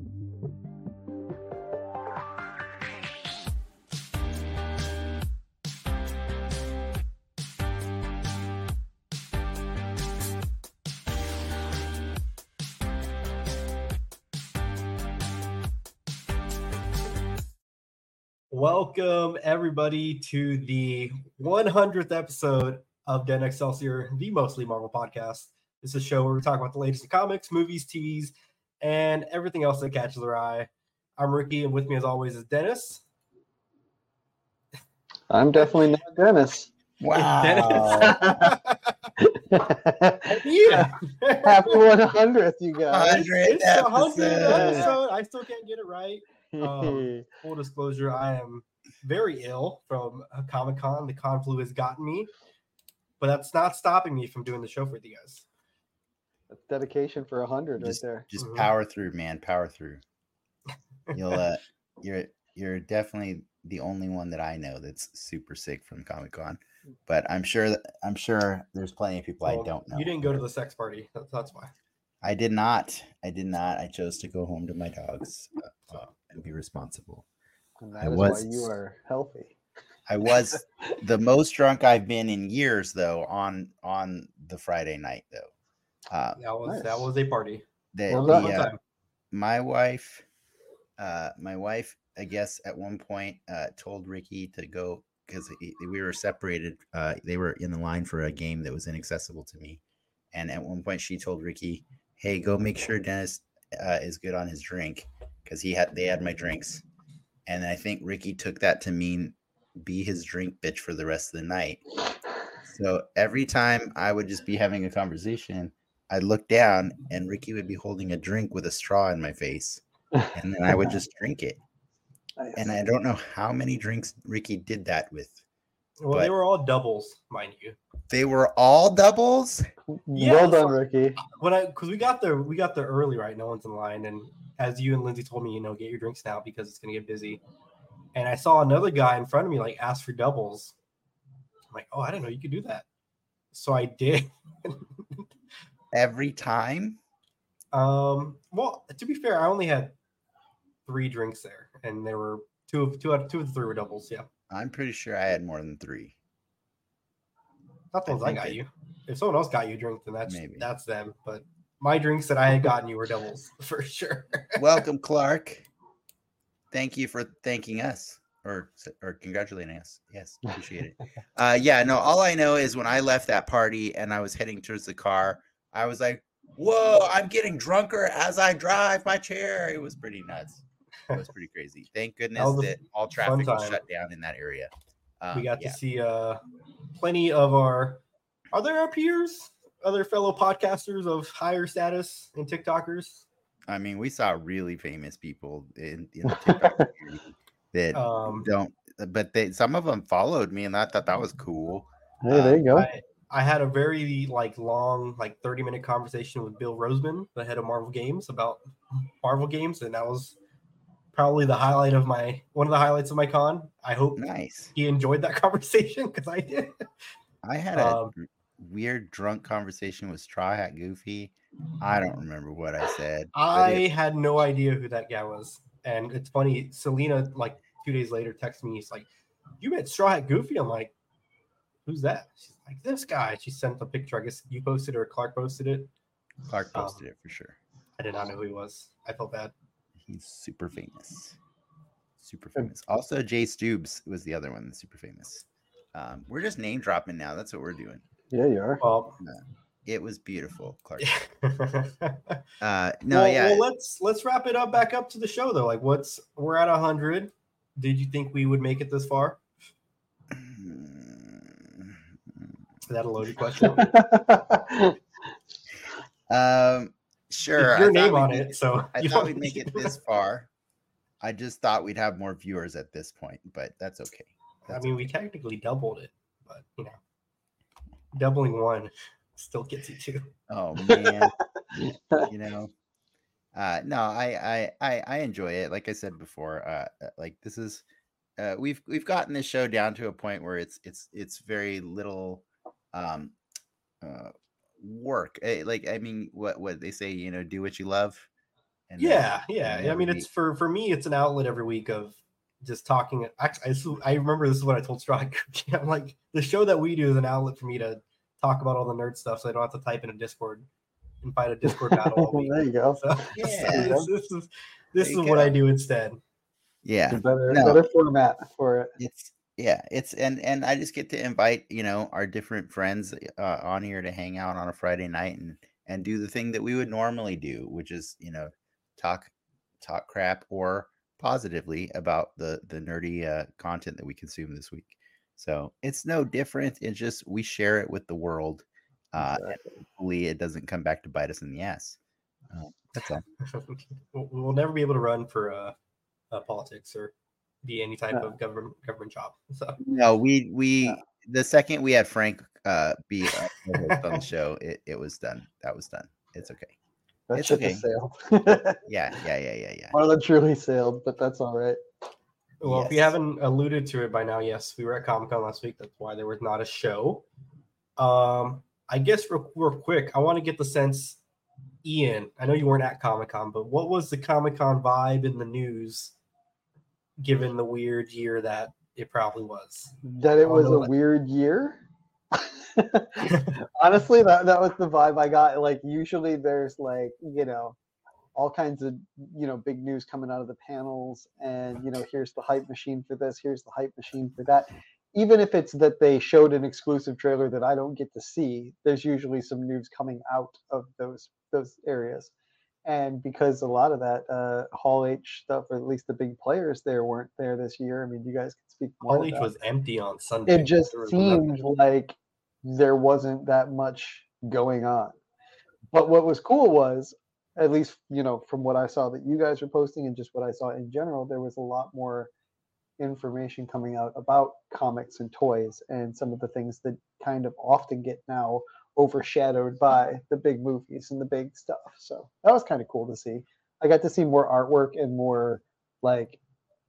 Welcome, everybody, to the 100th episode of Den X'Celsior, the mostly Marvel podcast. This is a show where we talk about the latest in comics, movies, TVs, and everything else that catches our eye. I'm Ricky, and with me, as always, is Dennis. I'm definitely not Dennis. Wow. yeah. Happy 100th, you guys. It's the 100th episode. I still can't get it right. Um, full disclosure, I am very ill from Comic Con. The con flu has gotten me, but that's not stopping me from doing the show for you guys. That's dedication for a 100 right there. Just Mhm. power through, man. Power through. You'll uh you're you're definitely the only one that I know that's super sick from Comic Con. But I'm sure that I'm sure there's plenty of people I don't know. You didn't go to the sex party. That's, that's why. I did not. I did not. I chose to go home to my dogs uh, uh, and be responsible. And I that is was- why you are healthy. I was the most drunk I've been in years though on on the Friday night though. Uh That was that was a party. the, Well the. One uh, time. my wife uh my wife i guess at one point uh told ricky to go because we were separated uh they were in the line for a game that was inaccessible to me and at one point she told ricky hey go make sure dennis uh, is good on his drink because he had they had my drinks and i think ricky took that to mean be his drink bitch for the rest of the night so every time i would just be having a conversation I'd look down and Ricky would be holding a drink with a straw in my face. And then I would just drink it. Nice. And I don't know how many drinks Ricky did that with. Well, they were all doubles, mind you. They were all doubles. Yeah, well done, Ricky. When I because we got there, we got there early, right? No one's in line, and as you and Lindsay told me, you know, get your drinks now because it's gonna get busy. And I saw another guy in front of me like ask for doubles. I'm like, oh, I didn't know you could do that. So I did. Every time. Um, well, to be fair, I only had three drinks there, and there were two of two out of two of the three were doubles. Yeah, I'm pretty sure I had more than three. not the I ones I, think got it- you. If someone else got you a drink, then that's Maybe. that's them. But my drinks that I had gotten you were doubles for sure. Welcome, Clark. Thank you for thanking us or or congratulating us. Yes, appreciate it. Uh, yeah, no. All I know is when I left that party and I was heading towards the car, I was like, "Whoa! I'm getting drunker as I drive my chair." It was pretty nuts. It was pretty crazy. Thank goodness was a that all traffic was shut down in that area. Um, we got yeah. to see uh plenty of our are there our peers other fellow podcasters of higher status and tiktokers I mean, we saw really famous people in, in the TikTok that um don't, but they some of them followed me, and I thought that was cool. Hey, there you go. I, I had a very like long like 30 minute conversation with bill rosemann the head of marvel games about marvel games and that was probably the highlight of my one of the highlights of my con i hope Nice. he enjoyed that conversation because i did I had a Um, weird drunk conversation with Straw Hat Goofy. I don't remember what I said. I it- had no idea who that guy was. And it's funny, Selena, like two days later, texted me. He's like, You met Straw Hat Goofy? I'm like, Who's that? She's like, This guy. She sent the picture. I guess you posted it or Clark posted it. Clark um, posted it for sure. I did not know who he was. I felt bad. He's super famous. Super famous. Also, Jay Stubes was the other one that's super famous. Um, we're just name dropping now. That's what we're doing. Yeah, you are. Well, It was beautiful, Clark. Uh, no, yeah. well, let's let's wrap it up back up to the show though. Like, what's we're at hundred. Did you think we would make it this far? Is that a loaded question? um, sure. It's your I name on it, so I thought we'd make it this far. I just thought we'd have more viewers at this point, but that's okay. I That's mean, we technically doubled it, but you know, doubling one still gets you two. Oh man, you know. Uh, no, I, I I I enjoy it. Like I said before, uh, uh, like this is uh, we've we've gotten this show down to a point where it's it's it's very little um uh work. Eh, Like I mean, what what they say, you know, do what you love. And then- yeah, yeah. and I mean, every it's for for me, it's an outlet every week of just talking. Actually, I, s- I remember this is what I told Straw. I'm like, the show that we do is an outlet for me to talk about all the nerd stuff, so I don't have to type in a Discord and fight a Discord battle all week. there you go. So, Yeah. this, this is this There is you what I do instead. yeah, It's a better, No. better format for it. it's yeah it's and and i just get to invite you know our different friends uh, on here to hang out on a friday night and and do the thing that we would normally do which is you know talk talk crap or positively about the the nerdy uh, content that we consume this week. So it's no different it's just we share it with the world uh and hopefully it doesn't come back to bite us in the ass. Uh, that's all. We'll, we'll never be able to run for uh, uh, politics or be any type No. of government government job. So no we we Yeah. the second we had frank uh be a on the show it, it was done that was done it's okay That It's ship okay. has sailed. Yeah, yeah, yeah, yeah, yeah. Marlon truly sailed, but that's all right. Well, if you haven't alluded to it by now, yes, we were at Comic Con last week. That's why there was not a show. Um, I guess real, real quick, I want to get the sense, Ian. I know you weren't at Comic Con, but what was the Comic Con vibe in the news, given the weird year that it probably was? That it was a weird year. Honestly, that, that was the vibe I got. Like usually there's like, you know, all kinds of, you know, big news coming out of the panels and, you know, here's the hype machine for this, here's the hype machine for that. Even if it's that they showed an exclusive trailer that I don't get to see, there's usually some news coming out of those those areas. And because a lot of that uh, Hall H stuff, or at least the big players there, weren't there this year. I mean, you guys can speak more. All to H was empty on Sunday. it just There was nothing. seemed like there wasn't that much going on. But what was cool was, at least you know, from what I saw that you guys were posting and just what I saw in general, there was a lot more information coming out about comics and toys and some of the things that kind of often get now overshadowed by the big movies and the big stuff. So that was kind of cool to see. I got to see more artwork and more like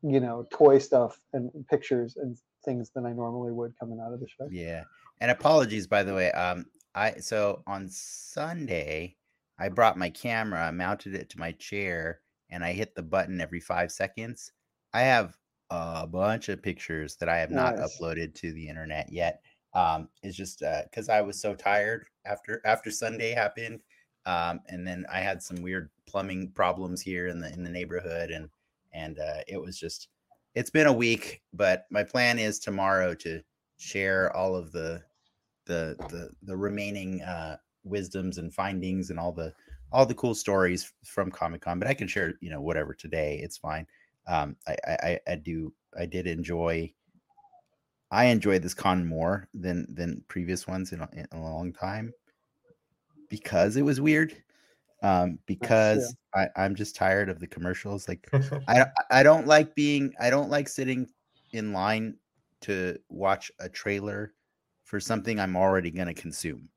you know toy stuff and pictures and things than I normally would coming out of the show. Yeah. And apologies, by the way. Um, I so on Sunday, I brought my camera, mounted it to my chair, and I hit the button every five seconds. I have a bunch of pictures that I have not uploaded to the internet yet. Um, it's just uh because I was so tired after after Sunday happened. Um, and then I had some weird plumbing problems here in the in the neighborhood, and and uh, it was just it's been a week. But my plan is tomorrow to share all of the the the, the remaining uh, wisdoms and findings and all the all the cool stories from Comic Con. But I can share you know whatever today. It's fine. Um, I I- I do I did enjoy. I enjoyed this con more than than previous ones in a, in a long time because it was weird. Um, because I, I'm just tired of the commercials. Like I don't- I don't like being I don't like sitting in line to watch a trailer for something I'm already gonna consume.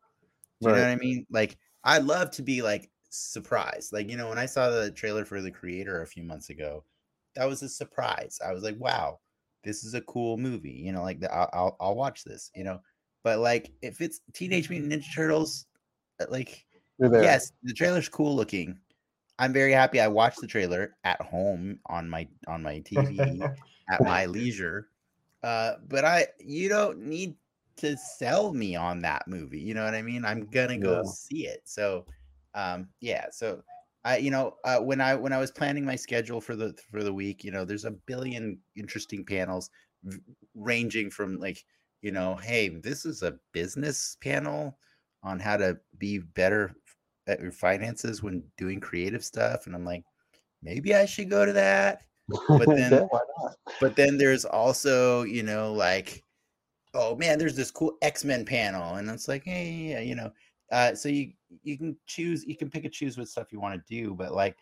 Do you know what I mean? Like I love to be like surprised. Like you know when I saw the trailer for the creator a few months ago, that was a surprise. I was like, wow, this is a cool movie. You know, like the, I'll, I'll I'll watch this. You know, but like if it's Teenage Mutant Ninja Turtles, uh, like Yes, the trailer's cool looking. I'm very happy. I watched the trailer at home on my on my TV at my leisure. Uh, but I, you don't need to sell me on that movie. You know what I mean? I'm gonna go Yeah. see it. So, um, yeah. So, I, you know, uh, when I when I was planning my schedule for the for the week, you know, there's a billion interesting panels, v- ranging from like, you know, hey, this is a business panel on how to be better at your finances when doing creative stuff, and I'm like, maybe I should go to that but then- Yeah, why not? but then there's also you know like oh man there's this cool x-men panel and it's like hey yeah, you know uh so you you can choose you can pick and choose what stuff you want to do but like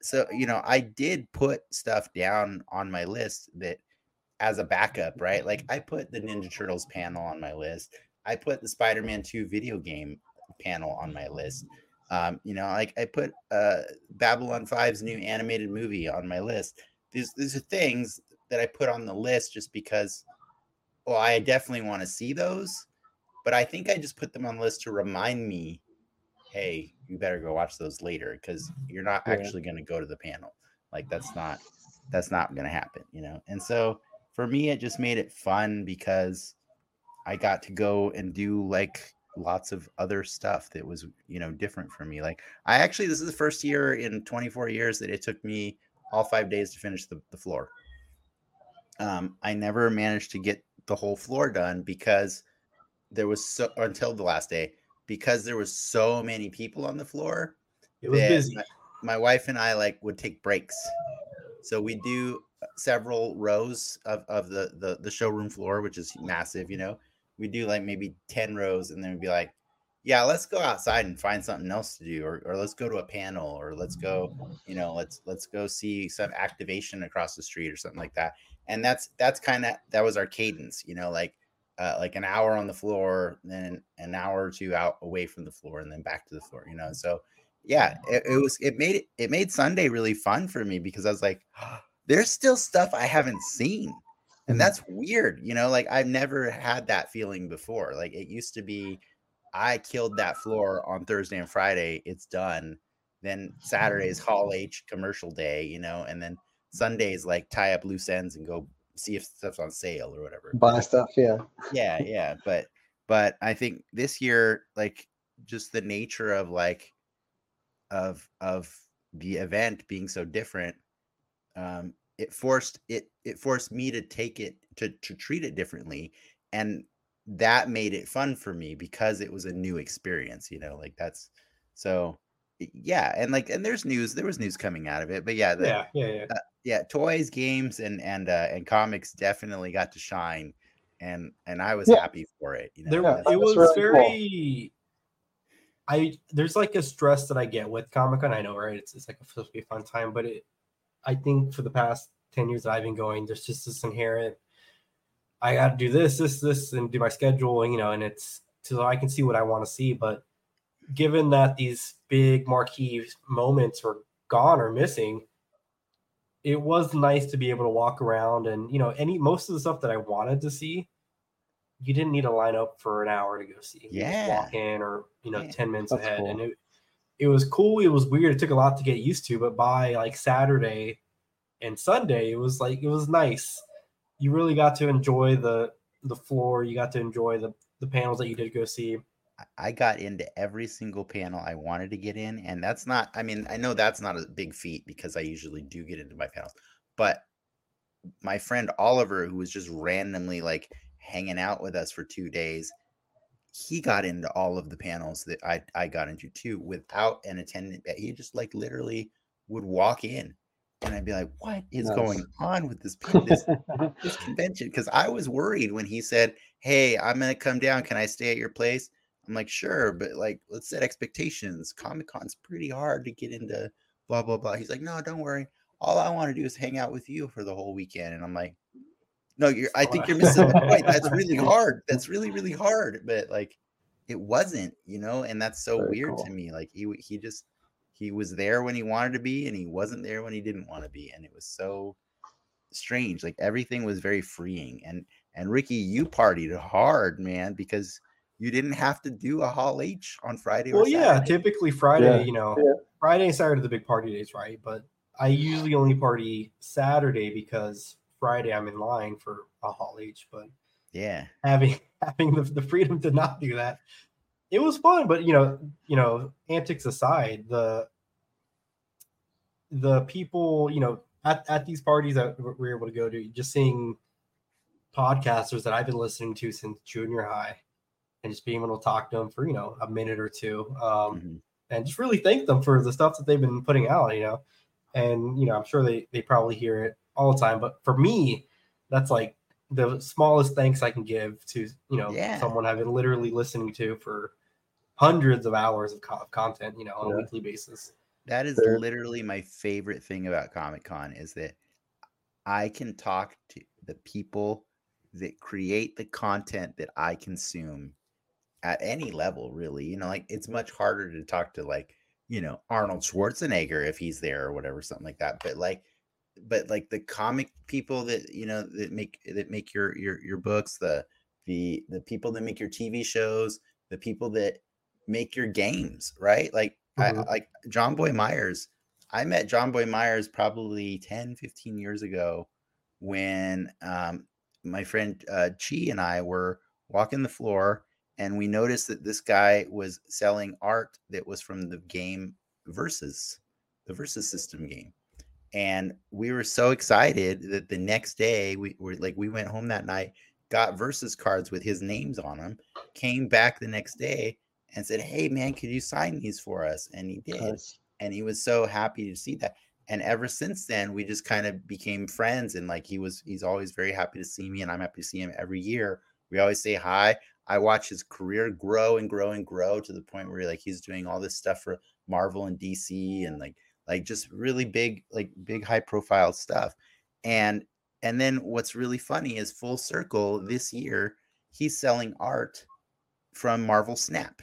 so you know i did put stuff down on my list that as a backup right? Like i put the ninja turtles panel on my list. I put the spider-man 2 video game panel on my list. Um you know like i put uh babylon 5's new animated movie on my list. These these are things that I put on the list just because well, I definitely want to see those, but I think I just put them on the list to remind me hey, you better go watch those later because you're not Yeah. actually going to go to the panel. Like that's not that's not going to happen, you know. And so for me, it just made it fun because I got to go and do like lots of other stuff that was you know different for me. Like I actually this is the first year in 24 years that it took me all five days to finish the, the floor. Um, I never managed to get the whole floor done because there was so until the last day because there was so many people on the floor It was busy. My, my wife and I like would take breaks. So we do several rows of, of the, the the showroom floor, which is massive, you know. We do like maybe 10 rows and then we'd be like, yeah, let's go outside and find something else to do, or, or let's go to a panel, or let's go, you know, let's let's go see some activation across the street or something like that. And that's that's kind of that was our cadence, you know, like uh, like an hour on the floor, then an hour or two out away from the floor, and then back to the floor, you know. So yeah, it, it was it made it it made Sunday really fun for me because I was like, there's still stuff I haven't seen. And that's weird, you know, like I've never had that feeling before. Like it used to be I killed that floor on Thursday and Friday, it's done. Then Saturday's Hall H commercial day, you know, and then Sundays like tie up loose ends and go see if stuff's on sale or whatever Buy stuff, yeah. yeah yeah but but i think this year like just the nature of like of of the event being so different um it forced it it forced me to take it to to treat it differently and that made it fun for me because it was a new experience you know like that's so yeah and like and there's news there was news coming out of it but yeah the, yeah, yeah, yeah. yeah toys games and and uh and comics definitely got to shine and and i was Yeah. happy for it you know there Yeah, it was really cool. very i there's like a stress that i get with comic-con i know right it's, it's like supposed to be a fun time but it i think for the past 10 years that i've been going there's just this inherent i gotta do this this this and do my schedule you know and it's so i can see what i want to see but given that these big marquee moments were gone or missing it was nice to be able to walk around and you know any most of the stuff that i wanted to see you didn't need to line up for an hour to go see. Yeah. walk in or you know Yeah. ten minutes That's ahead, cool. and it it was cool. It was weird. It took a lot to get used to, but by like Saturday and Sunday, it was like it was nice. You really got to enjoy the the floor. You got to enjoy the the panels that you did go see. I- got into every single panel I wanted to get in, and that's not. I mean, I know that's not a big feat because I usually do get into my panels, but my friend Oliver, who was just randomly like hanging out with us for two days, he got into all of the panels that I I got into too without an attendant. Eh, he just like literally would walk in, and I'd be like, "What is Nice. going on with this this this convention because I was worried when he said, "Hey, I'm gonna come down. Can I stay at your place?" I'm like, "Sure, but like, let's set expectations. Comic Con's pretty hard to get into." Blah blah blah. He's like, "No, don't worry. All I want to do is hang out with you for the whole weekend." And I'm like, "No, you're. I think you're missing the point. That's really hard. That's really really hard." But like, it wasn't, you know, and that's so Very weird cool. to me. Like he he just he was there when he wanted to be, and he wasn't there when he didn't want to be, and it was so strange. Like everything was very freeing. And and Ricky, you partied hard, man, because you didn't have to do a Hall H on Friday. Well, or yeah, typically Friday, Yeah, you know, yeah. Friday and Saturday are the big party days, right? But I usually only party Saturday because Friday I'm in line for a Hall H. But yeah, having having the, the freedom to not do that it was fun but you know you know antics aside the the people you know at, at these parties that we were able to go to just seeing podcasters that i've been listening to since junior high and just being able to talk to them for you know a minute or two um, mhm. and just really thank them for the stuff that they've been putting out, you know. And you know, I'm sure they they probably hear it all the time, but for me, that's like the smallest thanks I can give to you know Yeah. someone I've been literally listening to for hundreds of hours of, co- of content, you know, on Yeah. a weekly basis. that is Fair. literally my favorite thing about Comic Con is that I can talk to the people that create the content that I consume at any level, really. You know, like it's much harder to talk to like, you know, Arnold Schwarzenegger if he's there or whatever, something like that. But like, but like the comic people that you know that make that make your your your books, the the the people that make your TV shows, the people that make your games, right? Like I, Mhm. like Jonboy Meyers. I met Jonboy Meyers probably 10, 15 years ago when um, my friend uh, Chi and I were walking the floor and we noticed that this guy was selling art that was from the game Versus, the Versus system game. And we were so excited that the next day we were like, we went home that night, got Versus cards with his names on them, came back the next day and said, Hey, man, could you sign these for us? And he did and he was so happy to see that and ever since then we just kind of became friends and like he was he's always very happy to see me and i'm happy to see him every year we always say hi i watch his career grow and grow and grow to the point where like he's doing all this stuff for marvel and dc and like like just really big like big high profile stuff. And and then what's really funny is full circle this year he's selling art from marvel snap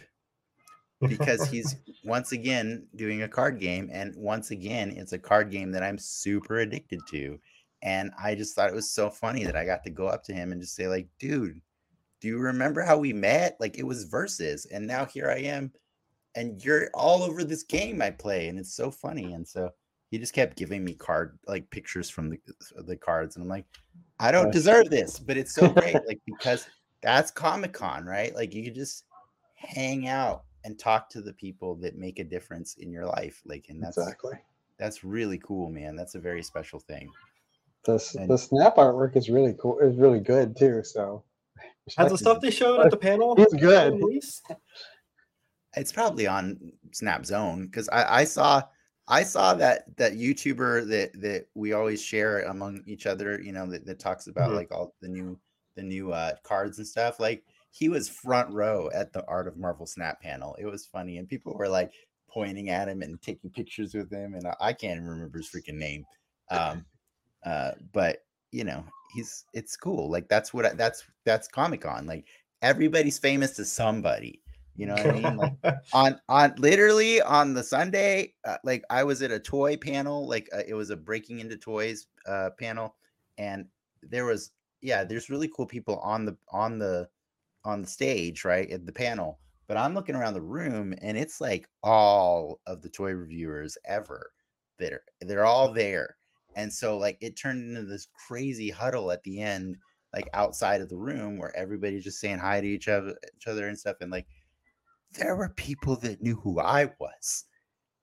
because he's once again doing a card game and once again it's a card game that i'm super addicted to. And i just thought it was so funny that i got to go up to him and just say like dude do you remember how we met like it was versus and now here i am and you're all over this game i play and it's so funny and so he just kept giving me card like pictures from the uh, the cards and i'm like i don't deserve this but it's so great like because that's comic-con right like you could just hang out and talk to the people that make a difference in your life like and that's exactly. that's really cool man that's a very special thing The, and- the snap artwork is really cool. Is really good too. So Has the stuff they showed at the panel? He's good. it's probably on snap zone because I, I saw i saw that that youtuber that that we always share among each other you know that, that talks about Mhm. like all the new the new uh cards and stuff like he was front row at the art of marvel snap panel it was funny and people were like pointing at him and taking pictures with him and i, I can't even remember his freaking name um uh but you know he's it's cool like that's what I, that's that's comic-con like everybody's famous to somebody you know what i mean? Like on on literally on the sunday uh, like i was at a toy panel like uh, it was a breaking into toys uh panel and there was yeah there's really cool people on the on the on the stage right at the panel but i'm looking around the room and it's like all of the toy reviewers ever that are they're all there and so like it turned into this crazy huddle at the end like outside of the room where everybody's just saying hi to each other each other and stuff and like there were people that knew who I was.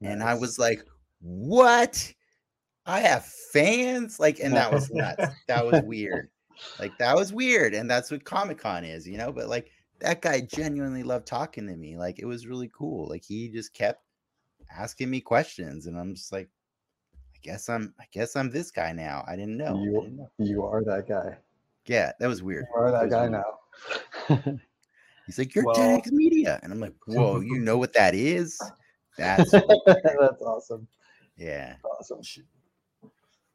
And I was like, what? I have fans? Like, and that was nuts. that was weird. Like, that was weird. And that's what Comic Con is, you know? But like, that guy genuinely loved talking to me. Like, it was really cool. Like, he just kept asking me questions. And I'm just like, I guess I'm, I guess I'm this guy now. I didn't know. You- didn't know. you are that guy. Yeah, that was weird. You are That that guy weird. now. He's like, you're Well- Den X Media. And I'm like, whoa, you know what that is? That's. That's awesome. yeah. Awesome.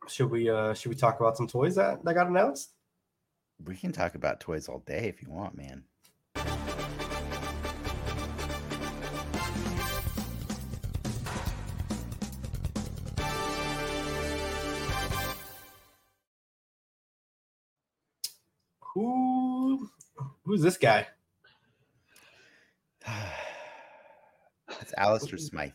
Should we uh should we talk about some toys that, that got announced? We can talk about toys all day if you want, man. Who's this guy? It's Alistair Smythe.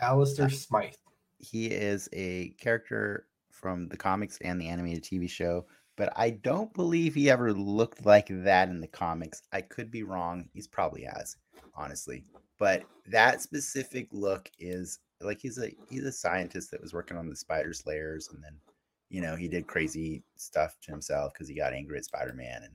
Alistair Smythe. He is a character from the comics and the animated TV show, but I don't believe he ever looked like that in the comics. I could be wrong. He's probably has, honestly. But that specific look is like he's a he's a scientist that was working on the spider slayers and then you know he did crazy stuff to himself because he got angry at Spider-Man and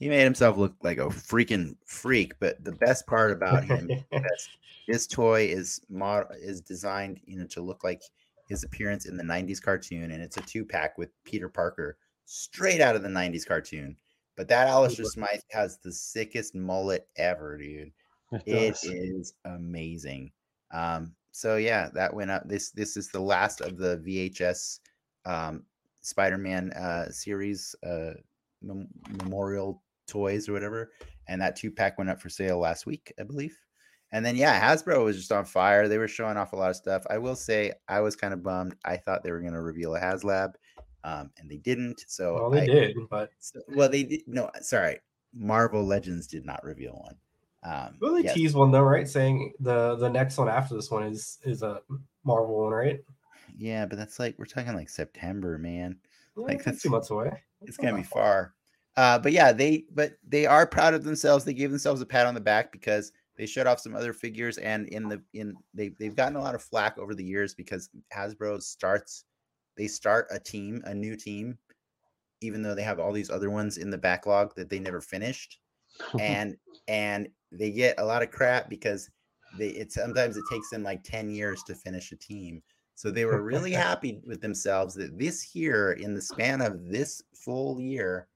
he made himself look like a freaking freak. But the best part about him this, this toy is mod is designed you know to look like his appearance in the 90s cartoon and it's a two pack with peter parker straight out of the 90s cartoon. But that Alistair Smythe has the sickest mullet ever dude. It it is amazing. Um so yeah that went up this this is the last of the vhs um spider-man uh series uh mem- memorial toys or whatever and that two pack went up for sale last week i believe and then yeah, Hasbro was just on fire. They were showing off a lot of stuff. I will say I was kind of bummed. I thought they were going to reveal a HasLab, um, and they didn't. So Well, they I- did, but so- well, they did. No, sorry, Marvel Legends did not reveal one. Um, Well, they yeah, teased one though, right? Saying the the next one after this one is is a Marvel one, right? yeah, but that's like we're talking like September, man. Yeah, Like, that's- two months away. It's gonna be far. Uh, but yeah, they but they are proud of themselves. They gave themselves a pat on the back because they showed off some other figures, and in the in they they've gotten a lot of flack over the years because Hasbro starts they start a team, a new team, even though they have all these other ones in the backlog that they never finished, and and they get a lot of crap because they it sometimes it takes them like 10 years to finish a team. So they were really happy with themselves that this year, in the span of this full year,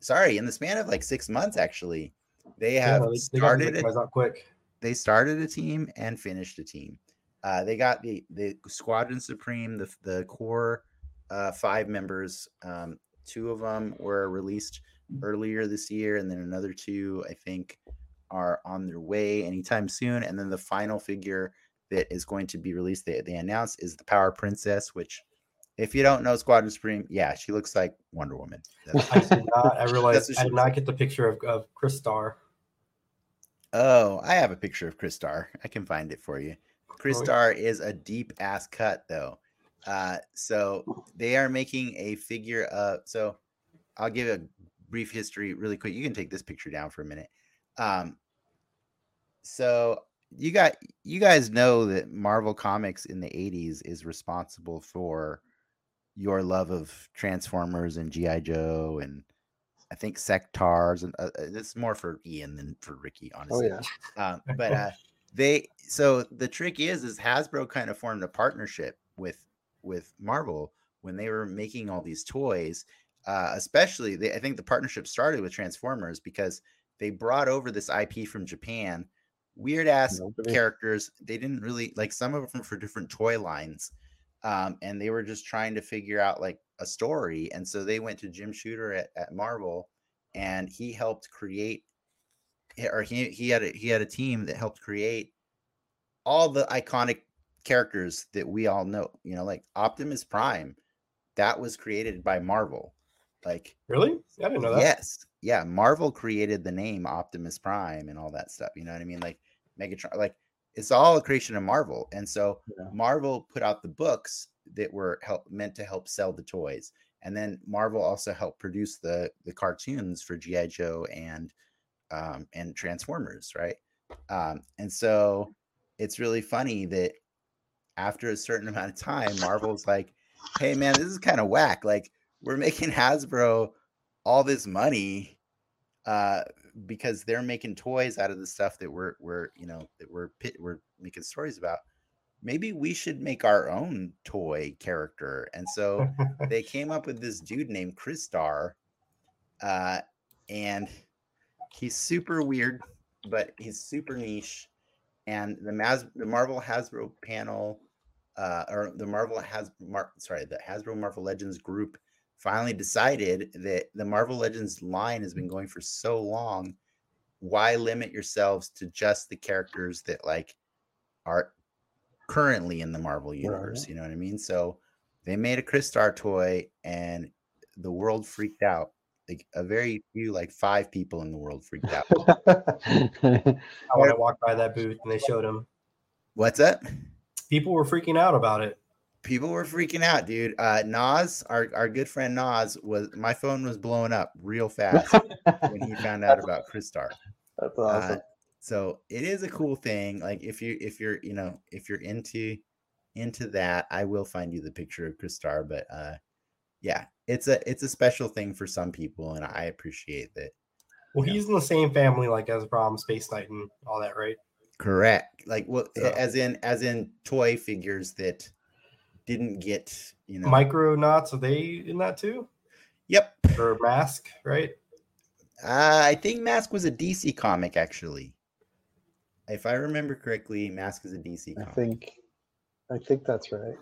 sorry, in the span of like six months, actually, they have they- they started guys out quick. they started a team and finished a team. Uh, they got the the Squadron Supreme, the the core uh, five members. Um, two of them were released earlier this year, and then another two, I think, are on their way anytime soon. And then the final figure that is going to be released, they, they announced, is the Power Princess. Which, if you don't know Squadron Supreme, yeah, she looks like Wonder Woman. I did not. I realized I did not get the picture of, of Crystar. Oh, I have a picture of Crystar. I can find it for you. Chris Oh, yeah. Star is a deep ass cut though. Uh, so they are making a figure of so I'll give a brief history really quick. You can take this picture down for a minute. Um, so you got you guys know that Marvel Comics in the 80s is responsible for your love of Transformers and GI Joe and I think Sectaurs and uh, uh, this is more for Ian than for Ricky oh honestly. yeah. Um, but uh, they so the trick is is Hasbro kind of formed a partnership with with Marvel when they were making all these toys. Uh, especially, they, I think the partnership started with Transformers because they brought over this IP from Japan, weird ass Nobody- characters. They didn't really like some of them for different toy lines, um, and they were just trying to figure out like a story. And so they went to Jim Shooter at, at Marvel, and he helped create or he he had a, he had a team that helped create all the iconic characters that we all know. You know, like Optimus Prime, that was created by Marvel. Like Really? I didn't know that. yes, yeah, Marvel created the name Optimus Prime and all that stuff. You know what I mean? Like Megatron, like it's all a creation of Marvel. And so Yeah. Marvel put out the books that were help meant to help sell the toys. And then Marvel also helped produce the the cartoons for GI Joe and um, and Transformers, right? Um, and so it's really funny that after a certain amount of time, Marvel's like, "Hey, man, this is kind of whack. Like, we're making Hasbro all this money uh, because they're making toys out of the stuff that we're we're you know that we're pit, we're making stories about. Maybe we should make our own toy character." And so they came up with this dude named Crystar, uh, and he's super weird, but he's super niche. And the Mas- the Marvel Hasbro panel, uh, or the Marvel has Mar- sorry, the Hasbro Marvel Legends group finally decided that the Marvel Legends line has been going for so long. Why limit yourselves to just the characters that like are currently in the Marvel universe? Right. You know what I mean? So they made a Crystar toy, and the world freaked out. Like a very few, like five people in the world freaked out. I when I walked by that booth and they showed him. What's up? People were freaking out about it. People were freaking out, dude. Uh Nas, our, our good friend Nas, was my phone was blowing up real fast when he found out about Crystar. That's Uh, awesome. so it is a cool thing. Like if you if you're you know if you're into into that, I will find you the picture of Crystar. But uh yeah, it's a it's a special thing for some people, and I appreciate that. Well, Yeah. he's in the same family like as Rom, Space Knight, and all that, right? Correct. Like what So- as in as in toy figures that didn't get, you know. Micro Micronauts, are they in that too? Yep. Or Mask, right? Uh, I think Mask was a DC comic actually. If I remember correctly, Mask is a DC I think I think that's right.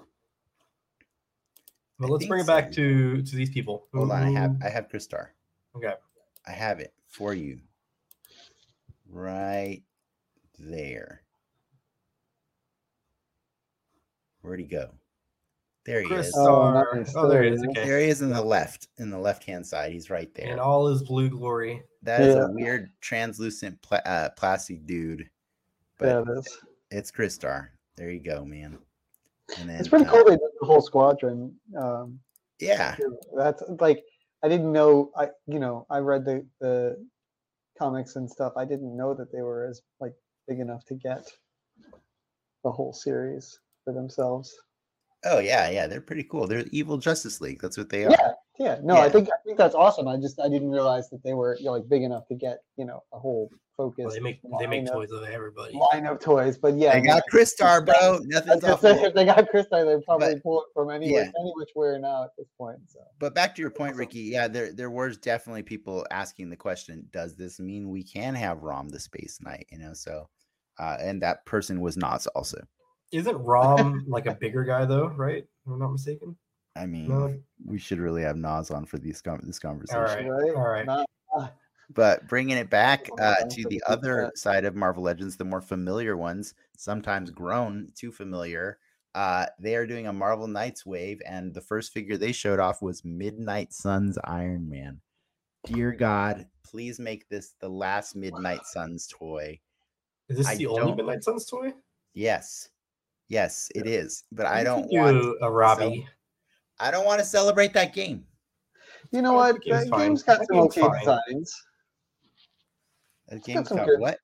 But I let's think bring it so. back to to these people. Hold on, I have I have Crystar. Okay. I have it for you. Right there. Where'd he go? There he Chris is. Oh, nice. Oh, there he he is. Okay. There he is in the left, in the left hand side. He's right there. In all his blue glory. That is Yeah. a weird translucent pla- uh, plastic dude, but yeah, it is. it's Crystar. There you go, man. And then It's pretty uh, cool. They did the whole squadron. Um, Yeah, that's like I didn't know. I you know I read the the comics and stuff. I didn't know that they were as like big enough to get the whole series for themselves. Oh yeah, yeah, they're pretty cool. They're evil Justice League. That's what they are. Yeah, yeah. No, I think I think that's awesome. I just I didn't realize that they were you know, like big enough to get you know a whole focus. Well, they make they make line of- toys of everybody. line of toys. But yeah, They got Crystar, bro. I Nothing's was gonna off. say, if they got Crystar, they probably But- pull it from any yeah. any which way now at this point. So But back to your point, Ricky. Yeah, there there was definitely people asking the question: Does this mean we can have Rom the Space Knight? You know, so uh, and that person was not also. Isn't Rom like a bigger guy though? Right? If I'm not mistaken. I mean, No. we should really have Nas on for these con- this conversation. right. right, all right. Not- But bringing it back uh, to the the other side of Marvel Legends, the more familiar ones, sometimes grown too familiar. Uh, they are doing a Marvel Knights wave, and the first figure they showed off was Midnight Suns Iron Man. Dear God, please make this the last Midnight Suns toy. Is this I the only Midnight Suns toy? Yes, yes, it is. But I don't could do want. a Robbie. I don't want to celebrate that game. You know what? think it That game's got some game's okay fine. designs. That got game's some got good- what?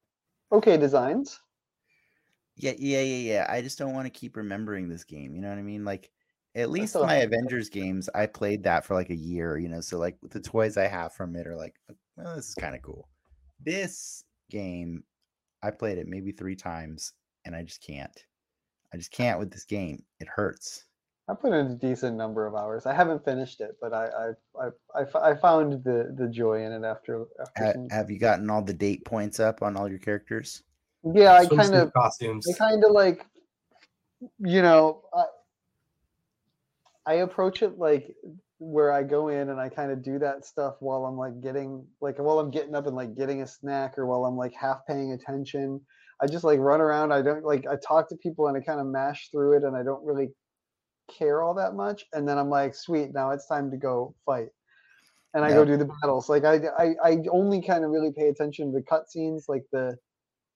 Okay designs. Yeah, yeah, yeah, yeah. I just don't want to keep remembering this game. You know what I mean? Like, at least my right. Avengers games, I played that for like a year. You know, so like the toys I have from it are like, well, this is kind of cool. This game, I played it maybe three times, and I just can't. I just can't with this game. It hurts. I put in a decent number of hours. I haven't finished it, but I, I, I, I found the the joy in it after after. Ha- some, have you gotten all the date points up on all your characters? yeah, I kind of costumes. I kind of like, you know, I, I approach it like where I go in and I kind of do that stuff while I'm like getting like while I'm getting up and like getting a snack or while I'm like half paying attention. I just like run around. I don't like I talk to people and I kind of mash through it and I don't really care all that much. And then I'm like, sweet, now it's time to go fight. And I go do the battles. Like I I, I only kind of really pay attention to the cutscenes, like the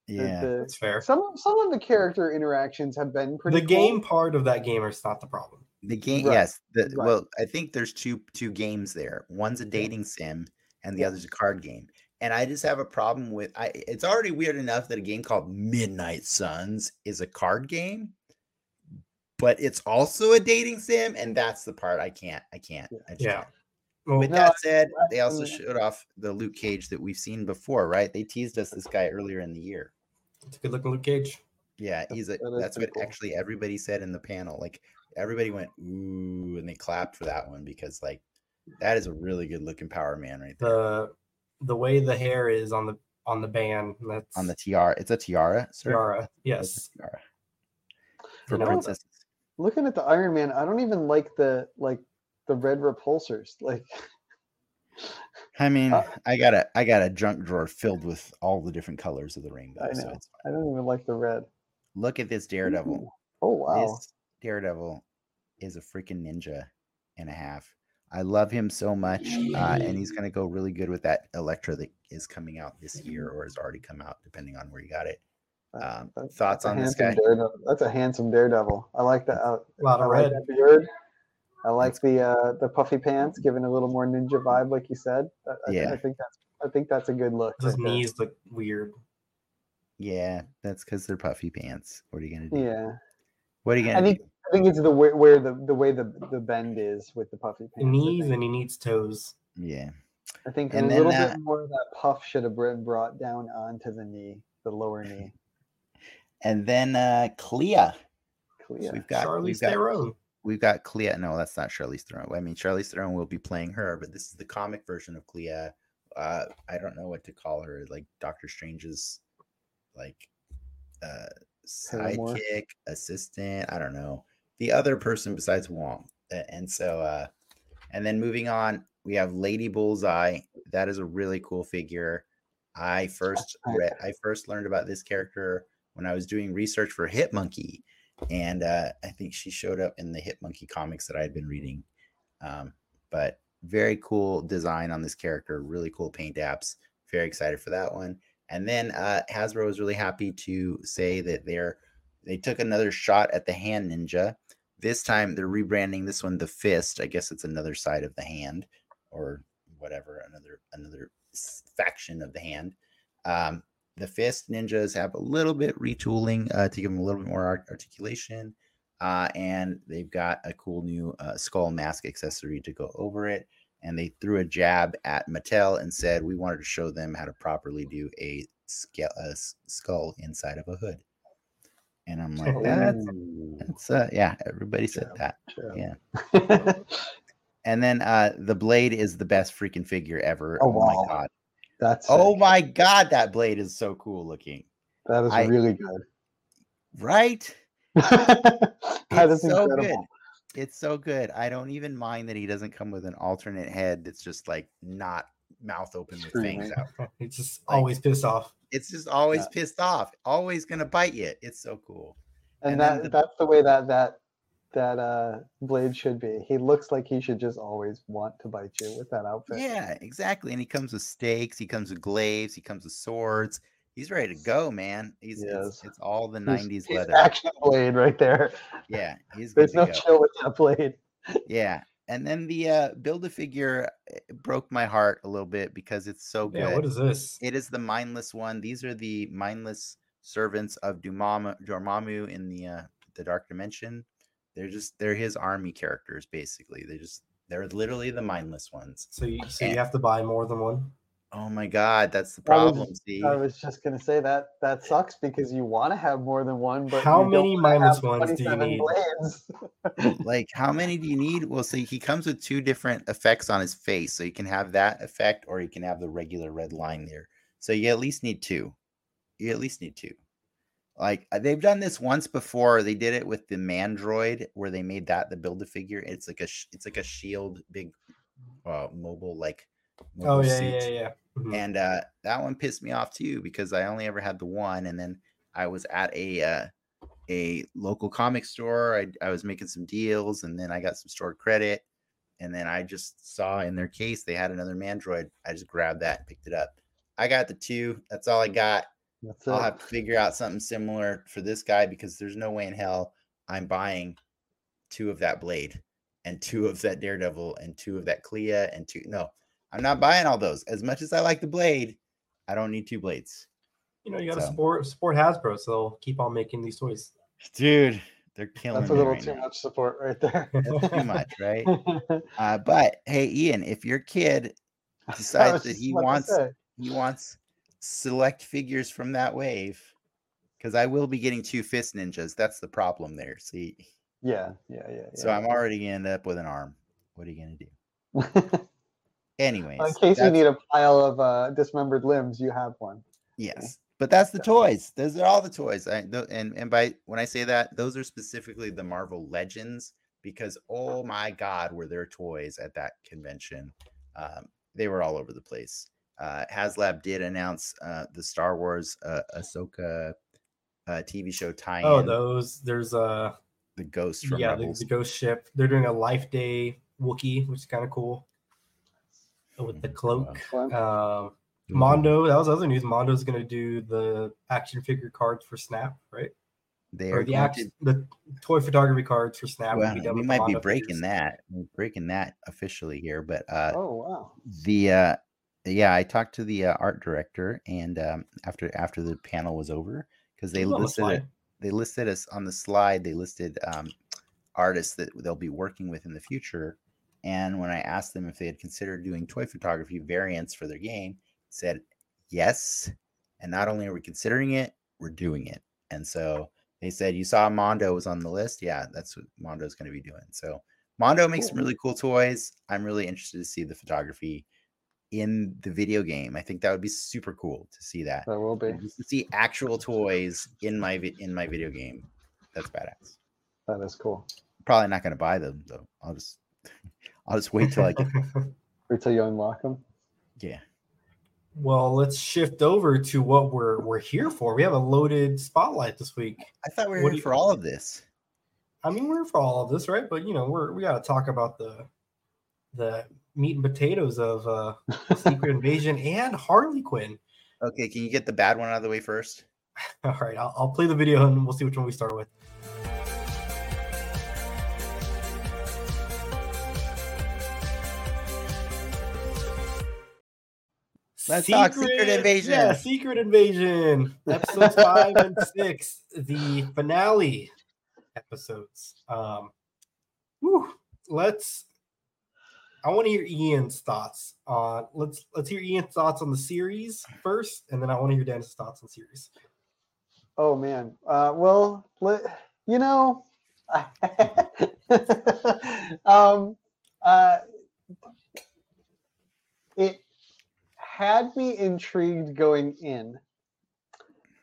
the- Yeah. the, That's fair. some some of the character interactions have been pretty. The cool. game part of that game is not the problem. The game, Right, yes. The, right. Well, I think there's two two games there. One's a dating sim, and the Yeah. other's a card game. And I just have a problem with. I. It's already weird enough that a game called Midnight Suns is a card game, but it's also a dating sim, and that's the part I can't. I can't. I just Yeah. can't. Well, With No, that said, they also showed off the Luke Cage that we've seen before, right? They teased us this guy earlier in the year. it's a good looking Luke Cage. Yeah, he's a. that That's what cool. actually everybody said in the panel. Like everybody went ooh, and they clapped for that one because like that is a really good looking Power Man right there The the way the hair is on the on the band. That's on the tiara. It's a tiara, sir. tiara. Yes. a tiara You for know, princesses. Looking at the Iron Man, I don't even like the like the red repulsors. Like I mean, Uh, I got a I got a junk drawer filled with all the different colors of the rainbow. I So know. it's. I don't even like the red. Look at this Daredevil. Ooh. Oh wow. This Daredevil is a freaking ninja and a half. I love him so much, uh, and he's gonna go really good with that Elektra that is coming out this year or has already come out, depending on where you got it. Um, that's- thoughts that's on this guy? Daredevil. That's a handsome Daredevil. I like that. out. A lot I of like red. that beard. I like the uh, the puffy pants, giving a little more ninja vibe, like you said. I, I- Yeah. I think that's I think that's a good look. His right there. knees look weird. Yeah, that's because they're puffy pants. What are you gonna do? Yeah, What are you gonna think do? I think it's the way where the the way the the bend is with the puffy pants. The I knees and he needs toes. Yeah, I think And a then little that- bit more of that puff should have been brought down onto the knee, the lower knee. and then uh Clea. So we've got Charlize we've Theron. we've got Clea. No, that's not Charlize Theron. I mean, Charlize Theron will be playing her, but this is the comic version of Clea. Uh, I don't know what to call her. Like Doctor Strange's, like, uh, Paramour? sidekick, assistant. I don't know the other person besides Wong. And so, uh, and then moving on, we have Lady Bullseye. That is a really cool figure. I first read, I first learned about this character when I was doing research for Hit Monkey, and uh, I think she showed up in the Hit Monkey comics that I had been reading. Um, but very cool design on this character, really cool paint apps. Very excited for that one. And then uh, Hasbro was really happy to say that they're they took another shot at the hand ninja. This time they're rebranding this one the fist. I guess it's another side of the hand, or whatever, another another faction of the hand. Um, the fist ninjas have a little bit retooling uh, to give them a little bit more art- articulation, uh, and they've got a cool new uh, skull mask accessory to go over it. And they threw a jab at Mattel and said we wanted to show them how to properly do a, a skull inside of a hood. And I'm like, that's, Ooh. that's uh, yeah, everybody said Jab, that. jab. Yeah. And then uh the blade is the best freaking figure ever. Oh, Oh, my god. That's Oh sick. my god, that blade is so cool looking. that is I- really good. Right? that It's is so incredible. good. It's so good. I don't even mind that he doesn't come with an alternate head that's just like not mouth open with fangs Screaming. out. It's just Like- always pissed off. It's just always Yeah. pissed off, always gonna bite you. It's so cool. And, And that the- that's the way that that that uh blade should be. He looks like he should just always want to bite you with that outfit. Yeah, exactly. And he comes with stakes, he comes with glaives, he comes with swords. He's ready to go, man. He's it's, Yes. it's all the He's- 90s he's leather. action blade right there. Yeah, he's There's no go. chill with that blade. Yeah. And then the uh build a figure eh, broke my heart a little bit because it's so good. Yeah, what is this? it is the mindless one. These are the mindless servants of Dumamu, Dormammu in the uh the dark dimension. They're just they're his army characters basically. They just they're literally the mindless ones. So you so you have to buy more than one. Oh my god, that's the I was- problem. See, I was just gonna say that that sucks because you want to have more than one, but How many wanna mindless have ones do you need? like how many do you need? Well, see, he comes with two different effects on his face, so you can have that effect, or you can have the regular red line there. So you at least need two. You at least need two. Like uh, they've done this once before. They did it with the Mandroid, where they made that the build a figure. It's like a sh- it's like a shield, big, uh, mobile like. Oh yeah, suit. yeah, yeah. Mhm. and uh, that one pissed me off too because I only ever had the one, and then I was at a uh, a local comic store. I, I was making some deals, and then I got some store credit, and then I just saw in their case they had another Mandroid. I just grabbed that and picked it up. I got the two. That's all I got. That's I'll it. have to figure out something similar for this guy because there's no way in hell I'm buying two of that blade and two of that Daredevil and two of that Clea and two. No, I'm not buying all those. As much as I like the blade, I don't need two blades. You know, you got to So- support support Hasbro, so they'll keep on making these toys. Dude, they're killing That's a little right too now. much support right there. That's too much, right? Uh, but hey, Ian, if your kid decides that he wants he wants select figures from that wave, because I will be getting two fist ninjas. That's the problem there. See, Yeah, yeah, yeah. so yeah. I'm already gonna end up with an arm. What are you gonna do? Anyways, In case you need a pile of uh, dismembered limbs, you have one. Yes, but that's the toys. Those are all the toys. I, tho- and and by when I say that, those are specifically the Marvel Legends because oh my God, were there toys at that convention? Um, they were all over the place. Uh, HasLab did announce uh, the Star Wars uh, Ahsoka uh, TV show tie-in, Oh, those there's a the Ghost from yeah, the, Rebels. the ghost ship. They're doing a Life Day Wookie, which is kind of cool. With the Mhm. cloak. Fun. Uh. Mondo, that was other news. Mondo's going to do the action figure cards for Snap, right? They Or are the going act, to- the toy photography cards for Snap. well, be we with the might be Mondo breaking figures. that. We're breaking that officially here, but uh, oh wow. the uh yeah i talked to the uh, art director and um after after the panel was over because they It was the listed it they listed us on the slide they listed um artists that they'll be working with in the future and when i asked them if they had considered doing toy photography variants for their game said yes and not only are we considering it we're doing it and so they said you saw mondo was on the list yeah that's what mondo's going to be doing so mondo makes some really cool toys i'm really interested to see the photography in the video game. I think that would be super cool to see that. That will be. To see actual toys in my vi- in my video game. That's badass. That is cool. Probably not going to buy them though. I'll just I'll just wait till I get Wait till you unlock them. yeah. Well, let's shift over to what we're we're here for. We have a loaded spotlight this week. I thought we were What here do you- for all of this. I mean, we're for all of this, right? But you know, we're we got to talk about the the meat and potatoes of uh Secret Invasion and Harley Quinn. Okay, can you get the bad one out of the way first? All right, I'll, I'll play the video and we'll see which one we start with. Let's talk Secret Invasion. Yeah, Secret Invasion, episodes five and six, the finale episodes. Um, whew, let's. I want to hear Ian's thoughts on. Let's let's hear Ian's thoughts on the series first, and then I want to hear Dennis's thoughts on series. Oh man. Uh, well, let, you know, um, uh, it had me intrigued going in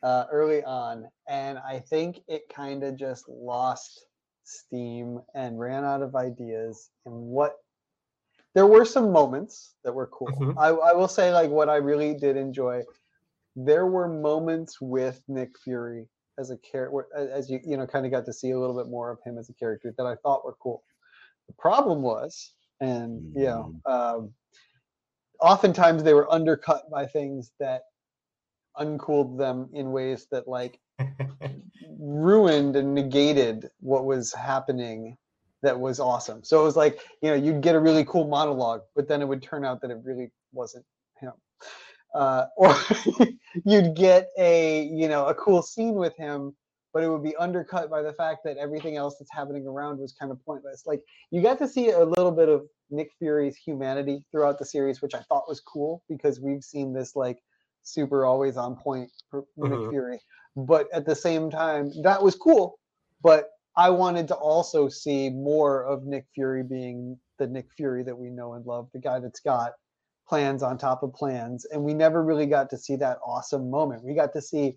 uh, early on, and I think it kind of just lost steam and ran out of ideas. And what there were some moments that were cool. Mhm. I, I will say, like, what I really did enjoy there were moments with Nick Fury as a character, as you you know, kind of got to see a little bit more of him as a character that I thought were cool. The problem was, and you know, um, oftentimes they were undercut by things that uncooled them in ways that like ruined and negated what was happening that was awesome. So it was like, you know, you'd get a really cool monologue, but then it would turn out that it really wasn't him. Uh, or you'd get a, you know, a cool scene with him, but it would be undercut by the fact that everything else that's happening around was kind of pointless. Like you got to see a little bit of Nick Fury's humanity throughout the series, which I thought was cool because we've seen this like super always on point for Nick Mhm. Fury. But at the same time, that was cool. But I wanted to also see more of Nick Fury being the Nick Fury that we know and love, the guy that's got plans on top of plans. And we never really got to see that awesome moment. We got to see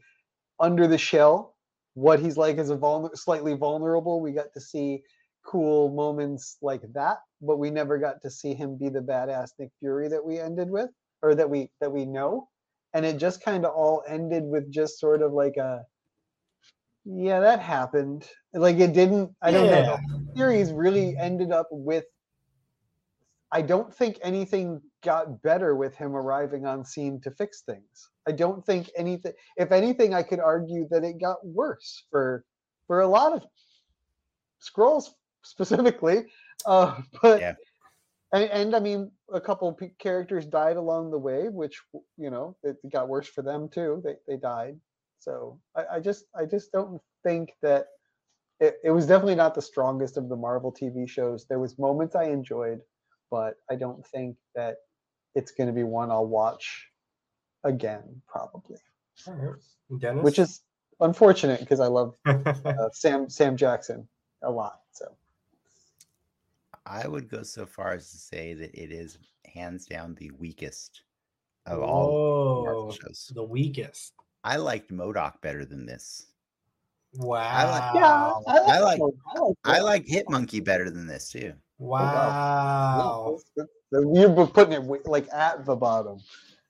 under the shell what he's like as a vulner- slightly vulnerable. We got to see cool moments like that, but we never got to see him be the badass Nick Fury that we ended with or that we that we know. And it just kind of all ended with just sort of like a yeah, that happened. Like it didn't I don't know. The series really ended up with I don't think anything got better with him arriving on scene to fix things. I don't think anything if anything I could argue that it got worse for for a lot of Skrulls specifically. Uh but Yeah. and, and I mean a couple p- characters died along the way which you know it got worse for them too. They they died. So I, I just I just don't think that it, it was definitely not the strongest of the Marvel TV shows. There was moments I enjoyed, but I don't think that it's going to be one I'll watch again, probably. Dennis, Which is unfortunate because I love uh, Sam Sam Jackson a lot. So I would go so far as to say that it is hands down the weakest of all Marvel oh, shows. the weakest. I liked MODOK better than this. Wow. yeah, I like- those. I like. I like Hit Monkey better than this too. Wow. You're putting it like at the bottom.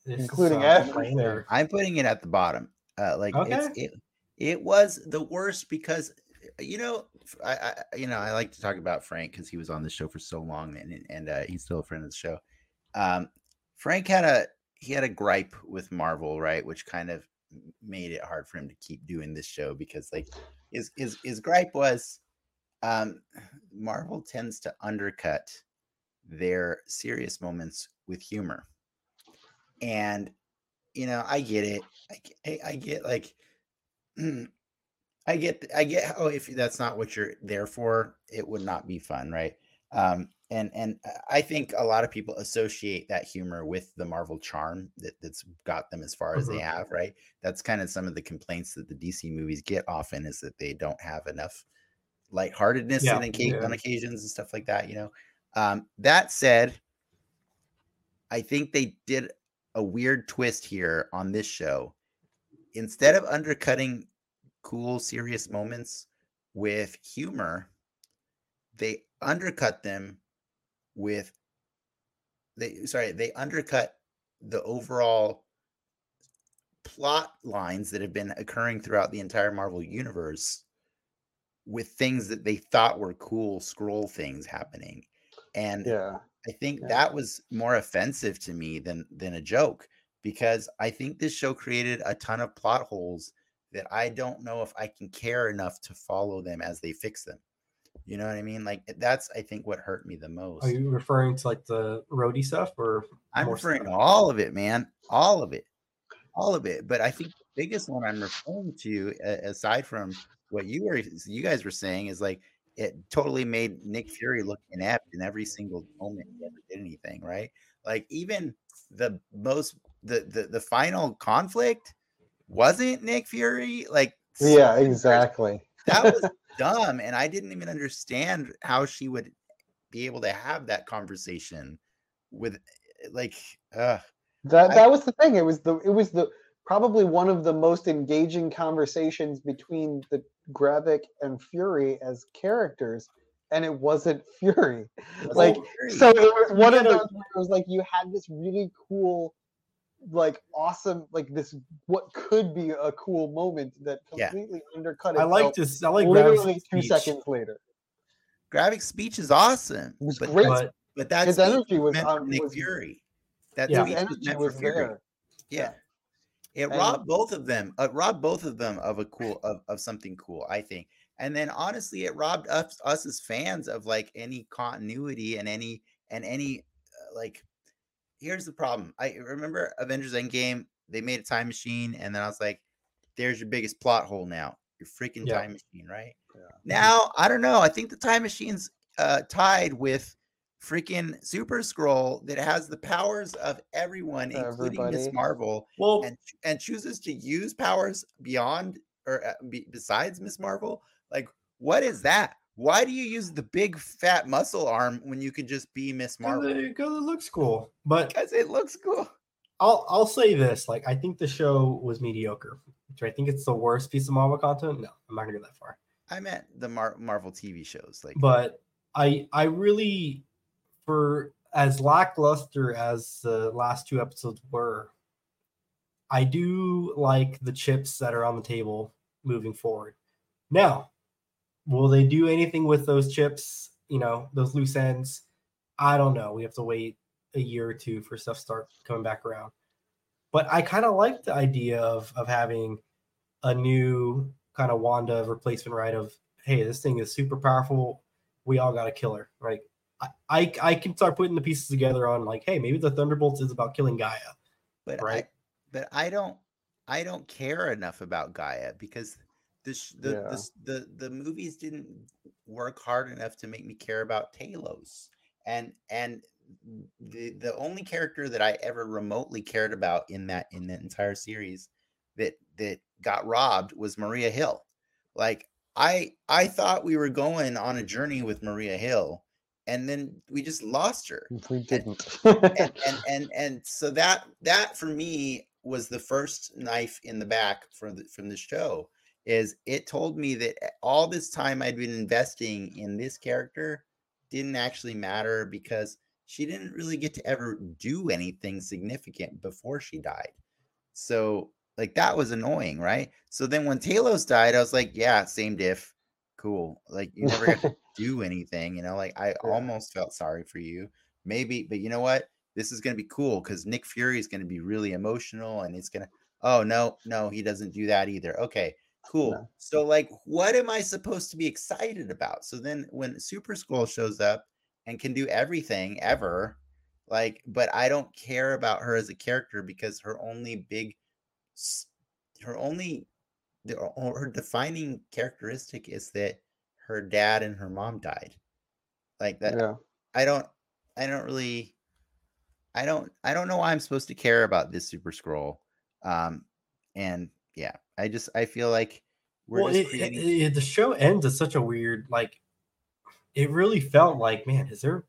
This including a everything. brainer. I'm putting it at the bottom. Uh, like it's, it, it was the worst because you know I, I you know I like to talk about Frank because he was on the show for so long and and uh, he's still a friend of the show. Um, Frank had a he had a gripe with Marvel, right, which kind of made it hard for him to keep doing this show because like his his his gripe was um Marvel tends to undercut their serious moments with humor. And you know, I get it. I I- I get like I get I get how if that's not what you're there for, it would not be fun, right? Um and and I think a lot of people associate that humor with the Marvel charm that, that's got them as far as they Mhm. have, right? That's kind of some of the complaints that the DC movies get often is that they don't have enough lightheartedness Yeah, in yeah. on occasions and stuff like that, you know. Um, that said, I think they did a weird twist here on this show. Instead of undercutting cool, serious moments with humor, they undercut them with they sorry, they undercut the overall plot lines that have been occurring throughout the entire Marvel universe with things that they thought were cool Skrull things happening. And Yeah. I think Yeah. that was more offensive to me than than a joke because I think this show created a ton of plot holes that I don't know if I can care enough to follow them as they fix them. You know what I mean? Like that's I think what hurt me the most. Are you referring to like the Rhodey stuff or I'm referring to all of it, man. All of it. All of it. But I think the biggest one I'm referring to, aside from what you were you guys were saying, is like it totally made Nick Fury look inept in every single moment he ever did anything, right? Like even the most the the, the final conflict wasn't Nick Fury. Like Yeah, exactly. that was dumb and i didn't even understand how she would be able to have that conversation with like uh That I- that was the thing. It was the it was the probably one of the most engaging conversations between the Gravik and Fury as characters, and it wasn't Fury. Like so, it was one of those it was like you had this really cool, like awesome, like this what could be a cool moment that Yeah. completely undercut I like this. I like literally Gravik's two speech, seconds later. Gravik's speech is awesome It was but great. that's, but but that's His energy was meant on- nick was- fury that Yeah. speech was energy meant was for fury there. yeah it And- robbed both of them it robbed both of them of a cool of, of something cool i think and then honestly it robbed us us as fans of like any continuity and any and any uh, like here's the problem i remember avengers endgame they made a time machine and then i was like there's your biggest plot hole now your freaking Yeah. time machine right Yeah. now i don't know i think the time machine's uh tied with freaking super Skrull that has the powers of everyone including miss marvel well, and and chooses to use powers beyond or uh, be, besides Miss Marvel, like what is that? Why do you use the big fat muscle arm when you could just be Miss Marvel? because it looks cool. But Because it looks cool. I'll I'll say this: like I think the show was mediocre. Do I think it's the worst piece of Marvel content? No, I'm not gonna go that far. I meant the Mar- Marvel TV shows, like But I I really, for as lackluster as the last two episodes were, I do like the chips that are on the table moving forward. Now, will they do anything with those chips? You know, those loose ends. I don't know. We have to wait a year or two for stuff to start coming back around. But I kind of like the idea of of having a new kind of Wanda replacement, right? Of hey, this thing is super powerful. We all got to kill her. Like I, I, I can start putting the pieces together on like, hey, maybe the Thunderbolts is about killing G'iah. but right. I, but I don't I don't care enough about G'iah because the sh- the, Yeah. the the the movies didn't work hard enough to make me care about Talos and and the the only character that I ever remotely cared about in that in that entire series that that got robbed was Maria Hill like I I thought we were going on a journey with Maria Hill and then we just lost her we didn't. and, and and and so that that for me was the first knife in the back for the, from the show is it told me that eh, all this time I'd been investing in this character didn't actually matter because she didn't really get to ever do anything significant before she died. So like that was annoying, right? So then when Talos died, I was like, yeah, same diff. Cool. Like you never got to do anything, you know, like I almost felt sorry for you. Maybe, but you know what? This is going to be cool because Nick Fury is going to be really emotional and it's going to, oh, no, no, he doesn't do that either. Okay, cool. So, like, what am I supposed to be excited about? So then when Super Skrull shows up and can do everything ever, like, but I don't care about her as a character because her only big, her only, her defining characteristic is that her dad and her mom died. Like that, yeah. I don't I don't really I don't I don't know why I'm supposed to care about this super Skrull. Um and yeah, I just I feel like we're well, it, creating it- it- the show ends at such a weird like. It really felt like, man, is there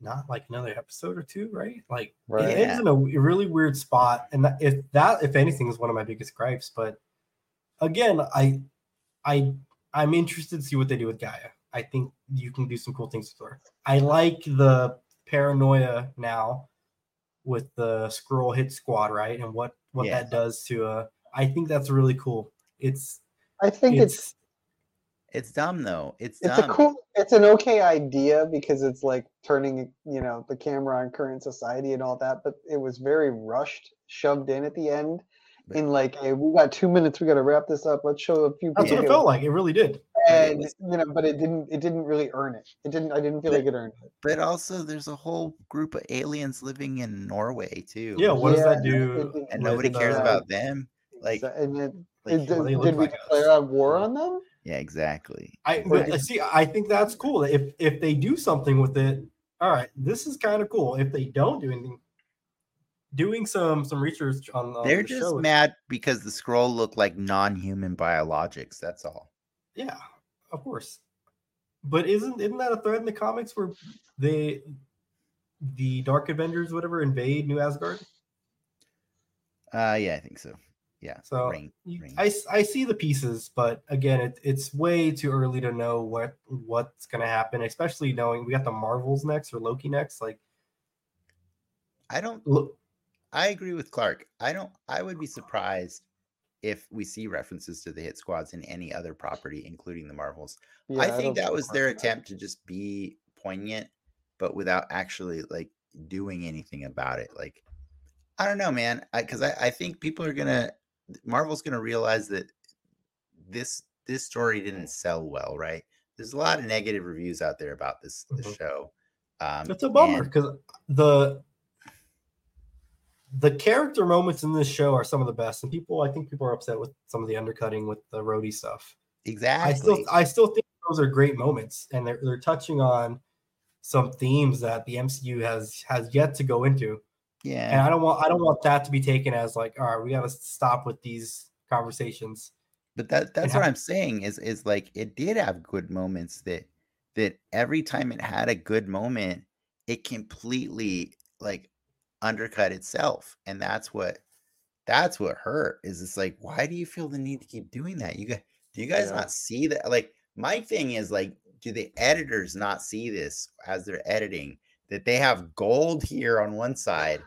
not like another episode or two, right? Like Right. it ends in a really weird spot, and that, if that, if anything, is one of my biggest gripes. But again, I, I, I'm interested to see what they do with G'iah. I think you can do some cool things with her. I like the paranoia now with the Skrull hit squad, right? And what what Yeah. that does to a I think that's really cool. It's I think it's it's It's dumb though. It's it's a cool it's an okay idea because it's like turning you know the camera on current society and all that but it was very rushed shoved in at the end But- in like hey we got two minutes we got to wrap this up let's show a few that's what it felt like. It really did. and you know but it didn't it didn't really earn it it didn't i didn't feel But- like it earned it But also, there's a whole group of aliens living in Norway too. Yeah, what does that do? it- it- and nobody cares the- about them. Like, and it, like, it did, did we like us. declare a war on them yeah, exactly. I but, did- uh, see. I think that's cool. If if they do something with it, all right, this is kind of cool. If they don't do anything, doing some some research on the, They're the just show, mad because the Skrull look like non-human biologics. That's all. Yeah, of course. But isn't isn't that a thread in the comics where they the Dark Avengers, whatever, invade New Asgard? Uh, yeah, I think so. Yeah. So Ring, you- ring. I, s- I see the pieces, but again, it, it's way too early to know what what's gonna happen, especially knowing we got the Marvels next or Loki next. Like, I don't. look, I agree with Clark. I don't. I would be surprised if we see references to the hit squads in any other property, including the Marvels. Yeah, I don't think that was their confident. attempt to just be poignant, but without actually like doing anything about it. Like, I don't know, man. Because I, I, think people are gonna Marvel's gonna realize that this this story didn't sell well, right? There's a lot of negative reviews out there about this, this Mhm. show. Um, it's a bummer and- because the the character moments in this show are some of the best, and people I think people are upset with some of the undercutting with the Rhodey stuff. exactly. I still I still think those are great moments, and they're they're touching on some themes that the MCU has has yet to go into. Yeah. And I don't want I don't want that to be taken as like, all right, we got to stop with these conversations. But that that's what I'm saying is is like it did have good moments that that every time it had a good moment, it completely like undercut itself. And that's what that's what hurt is it's like, why do you feel the need to keep doing that? You guys do you guys Yeah. not see that? Like my thing is like, do the editors not see this as they're editing? That they have gold here on one side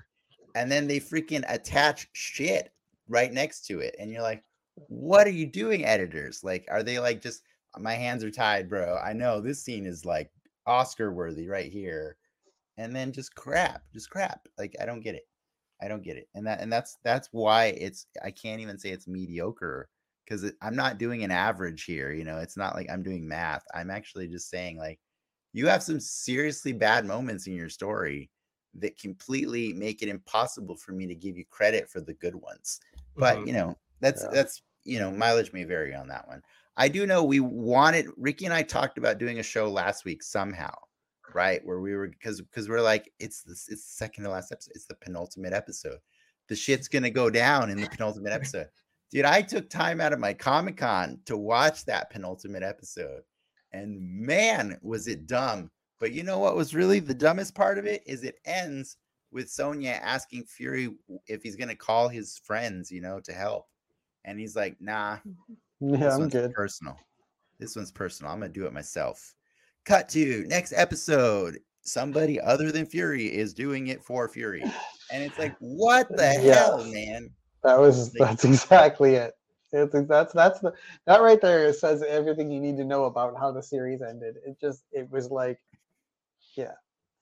and then they freaking attach shit right next to it. And you're like, what are you doing, editors? Like, are they like just my hands are tied, bro? I know this scene is like Oscar worthy right here, and then just crap, just crap. Like, I don't get it. I don't get it, and that and that's that's why it's I can't even say it's mediocre because I'm not doing an average here. You know, it's not like I'm doing math. I'm actually just saying like you have some seriously bad moments in your story that completely make it impossible for me to give you credit for the good ones. But Mhm. you know that's Yeah. that's you know mileage may vary on that one. I do know we wanted ricky and i talked about doing a show last week somehow right? Where we were because because we're like it's this it's the second to last episode it's the penultimate episode. The shit's gonna go down in the penultimate episode. Dude i took time out of my comic-con to watch that penultimate episode and man was it dumb but you know what was really the dumbest part of it is it ends with Sonya asking Fury if he's gonna call his friends, you know, to help. And he's like, nah, mm-hmm. yeah this i'm one's good personal. This one's personal. I'm gonna do it myself. Cut to next episode. Somebody other than Fury is doing it for Fury. And it's like, what the Yeah. hell, man? That was Like- that's exactly it. It's, that's that's the that right there says everything you need to know about how the series ended. It just it was like, yeah,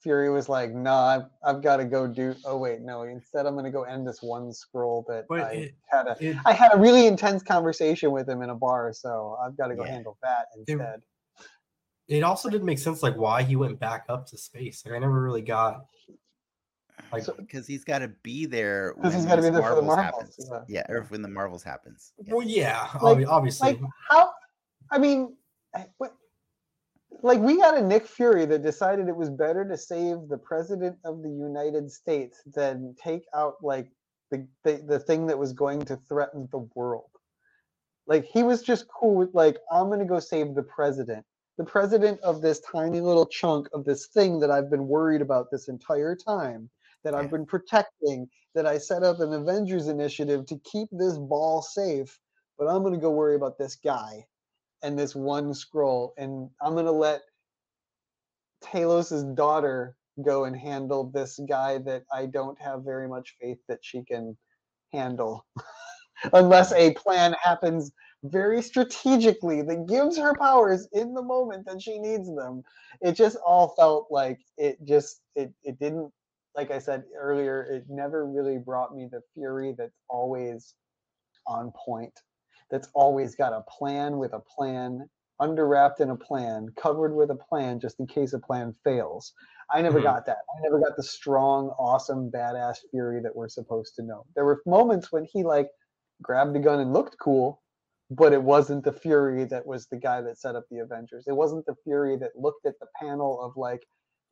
Fury was like, nah, I've, I've got to go do. Oh wait, no. Instead, I'm gonna go end this one Skrull that But I it- had a It, I had a really intense conversation with him in a bar, so I've got to go Yeah. handle that instead. it also didn't make sense like why he went back up to space. Like I never really got like So- Because he's got to be there 'Cause he's when gotta be there for the Marvels Marvels, happens. yeah. Yeah, or when the Marvels happens. Yeah. well, yeah, Like- obviously. Like how? I mean, what? Like we got a Nick Fury that decided it was better to save the president of the United States than take out like the the, the thing that was going to threaten the world. Like he was just cool with like I'm gonna go save the president, the president of this tiny little chunk of this thing that I've been worried about this entire time, that. I've been protecting, that I set up an Avengers initiative to keep this ball safe. But I'm gonna go worry about this guy and this one Skrull, and I'm gonna let Talos's daughter go and handle this guy that I don't have very much faith that she can handle. unless a plan happens very strategically that gives her powers in the moment that she needs them. It just all felt like it just it it didn't like I said earlier, it never really brought me the fury that's always on point, that's always got a plan with a plan, underwrapped in a plan, covered with a plan just in case a plan fails. I never Mhm. got that. I never got the strong, awesome, badass fury that we're supposed to know. There were moments when he like grabbed a gun and looked cool, but it wasn't the Fury that was the guy that set up the Avengers. It wasn't the Fury that looked at the panel of like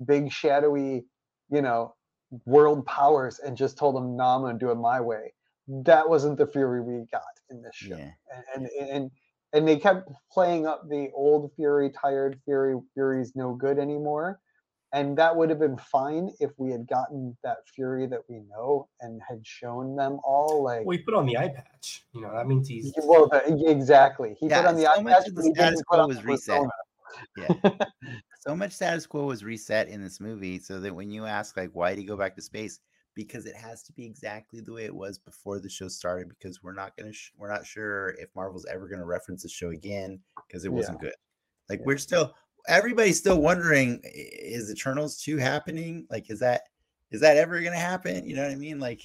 big shadowy, you know, world powers and just told them, "No, I'm gonna do it my way." That wasn't the Fury we got in this show. Yeah. And and and and they kept playing up the old Fury, tired Fury. Fury's no good anymore. And that would have been fine if we had gotten that Fury that we know and had shown them all like Well, put on the eye patch. You know, that means he's Well, the, exactly. He Yeah, put on the so eye patch. of but the status quo was reset. Yeah. so much status quo was reset in this movie so that when you ask like why did he go back to space because it has to be exactly the way it was before the show started because we're not going to sh- we're not sure if marvel's ever going to reference the show again because it wasn't good. Like Yeah. we're still everybody's still wondering is eternals 2 happening? Like is that is that ever going to happen? You know what i mean? Like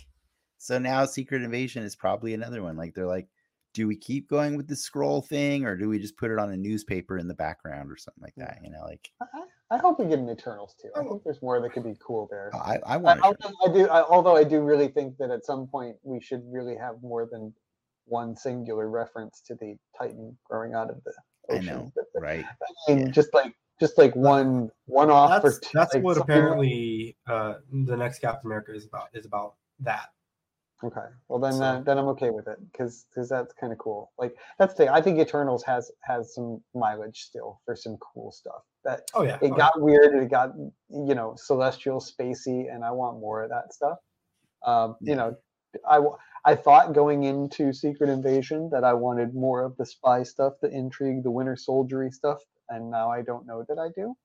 so now secret invasion is probably another one. Like they're like do we keep going with the Skrull thing or do we just put it on a newspaper in the background or something like that? You know like I, I hope we get an Eternals too. I Oh. think there's more that could be cool there. I, I I, want although I do, I, although I do really think that at some point we should really have more than one singular reference to the Titan growing out of the ocean. I ocean. know, right? I mean, Yeah. just like just like one one off. that's or two, that's like what something- apparently uh, the next Captain America is about. Is about that. Okay, well then So- uh, then I'm okay with it because because that's kind of cool. Like that's the thing. I think Eternals has has some mileage still for some cool stuff. That Oh yeah. it oh, got weird. It got you know celestial, spacey, and I want more of that stuff. Um, Yeah. You know, I I thought going into Secret Invasion that I wanted more of the spy stuff, the intrigue, the Winter Soldiery stuff, and now I don't know that I do.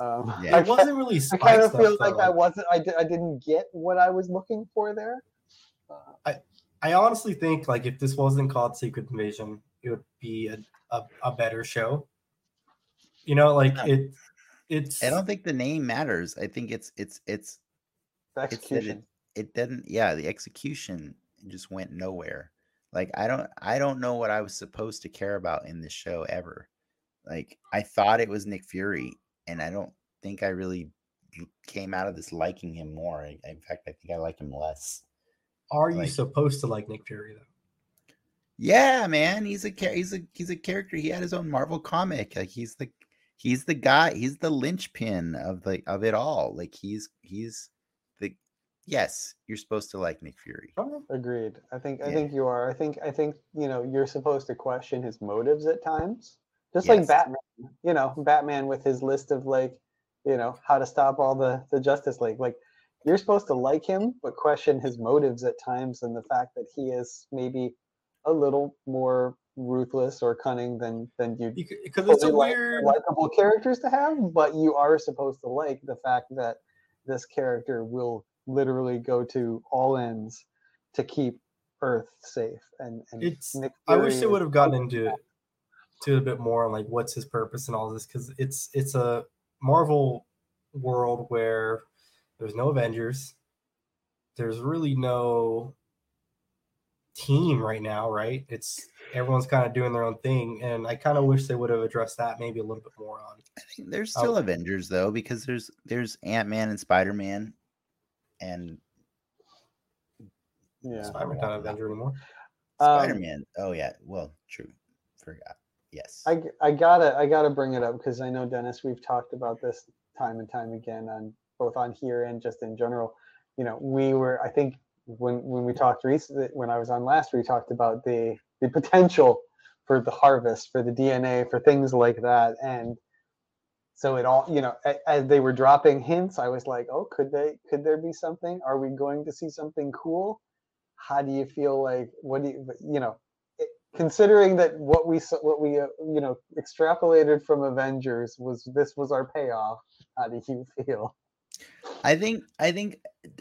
Um, Yeah. I It wasn't really. I kind of feel like. I wasn't. I, di- I didn't get what I was looking for there. I I honestly think like if this wasn't called Secret Invasion, it would be a, a, a better show. You know, like Yeah. it. It's. I don't think the name matters. I think it's it's it's The it's execution. it, it didn't yeah, the execution just went nowhere. Like I don't I don't know what I was supposed to care about in this show ever. Like I thought it was Nick Fury and I don't think I really came out of this liking him more. In fact, I think I like him less. Are you like- supposed to like Nick Fury though? Yeah, man, he's a cha- he's a he's a character. He had his own Marvel comic. Like he's the he's the guy. He's the linchpin of the of it all. Like he's he's the yes. You're supposed to like Nick Fury. Agreed. I think I Yeah. think you are. I think I think you know you're supposed to question his motives at times, just like Batman. You know, Batman with his list of like, you know, how to stop all the the Justice League. Like, you're supposed to like him, but question his motives at times, and the fact that he is maybe a little more ruthless or cunning than than you Because it's a like- weird. likable characters to have, but you are supposed to like the fact that this character will literally go to all ends to keep Earth safe. And, and It's. I wish they would have gotten into it to a bit more on like what's his purpose and all this because it's it's a Marvel world where there's no Avengers. There's really no team right now, right? It's everyone's kind of doing their own thing, and I kind of wish they would have addressed that maybe a little bit more on. I think there's still Avengers though because there's there's Ant Man and Spider Man, and Yeah. Spider-Man not an Avenger anymore. Um, Spider Man. oh yeah, well true. Forgot. Yes. I, I gotta I gotta bring it up because I know Dennis. We've talked about this time and time again on both on here and just in general. You know, we were I think when when we talked recently when I was on last, we talked about the the potential for the harvest, for the DNA, for things like that, and so it all you know as they were dropping hints, I was like, oh, could they could there be something? Are we going to see something cool? How do you feel like? What do you you know? considering that what we what we uh, you know extrapolated from Avengers was this was our payoff. How do you feel? I think I think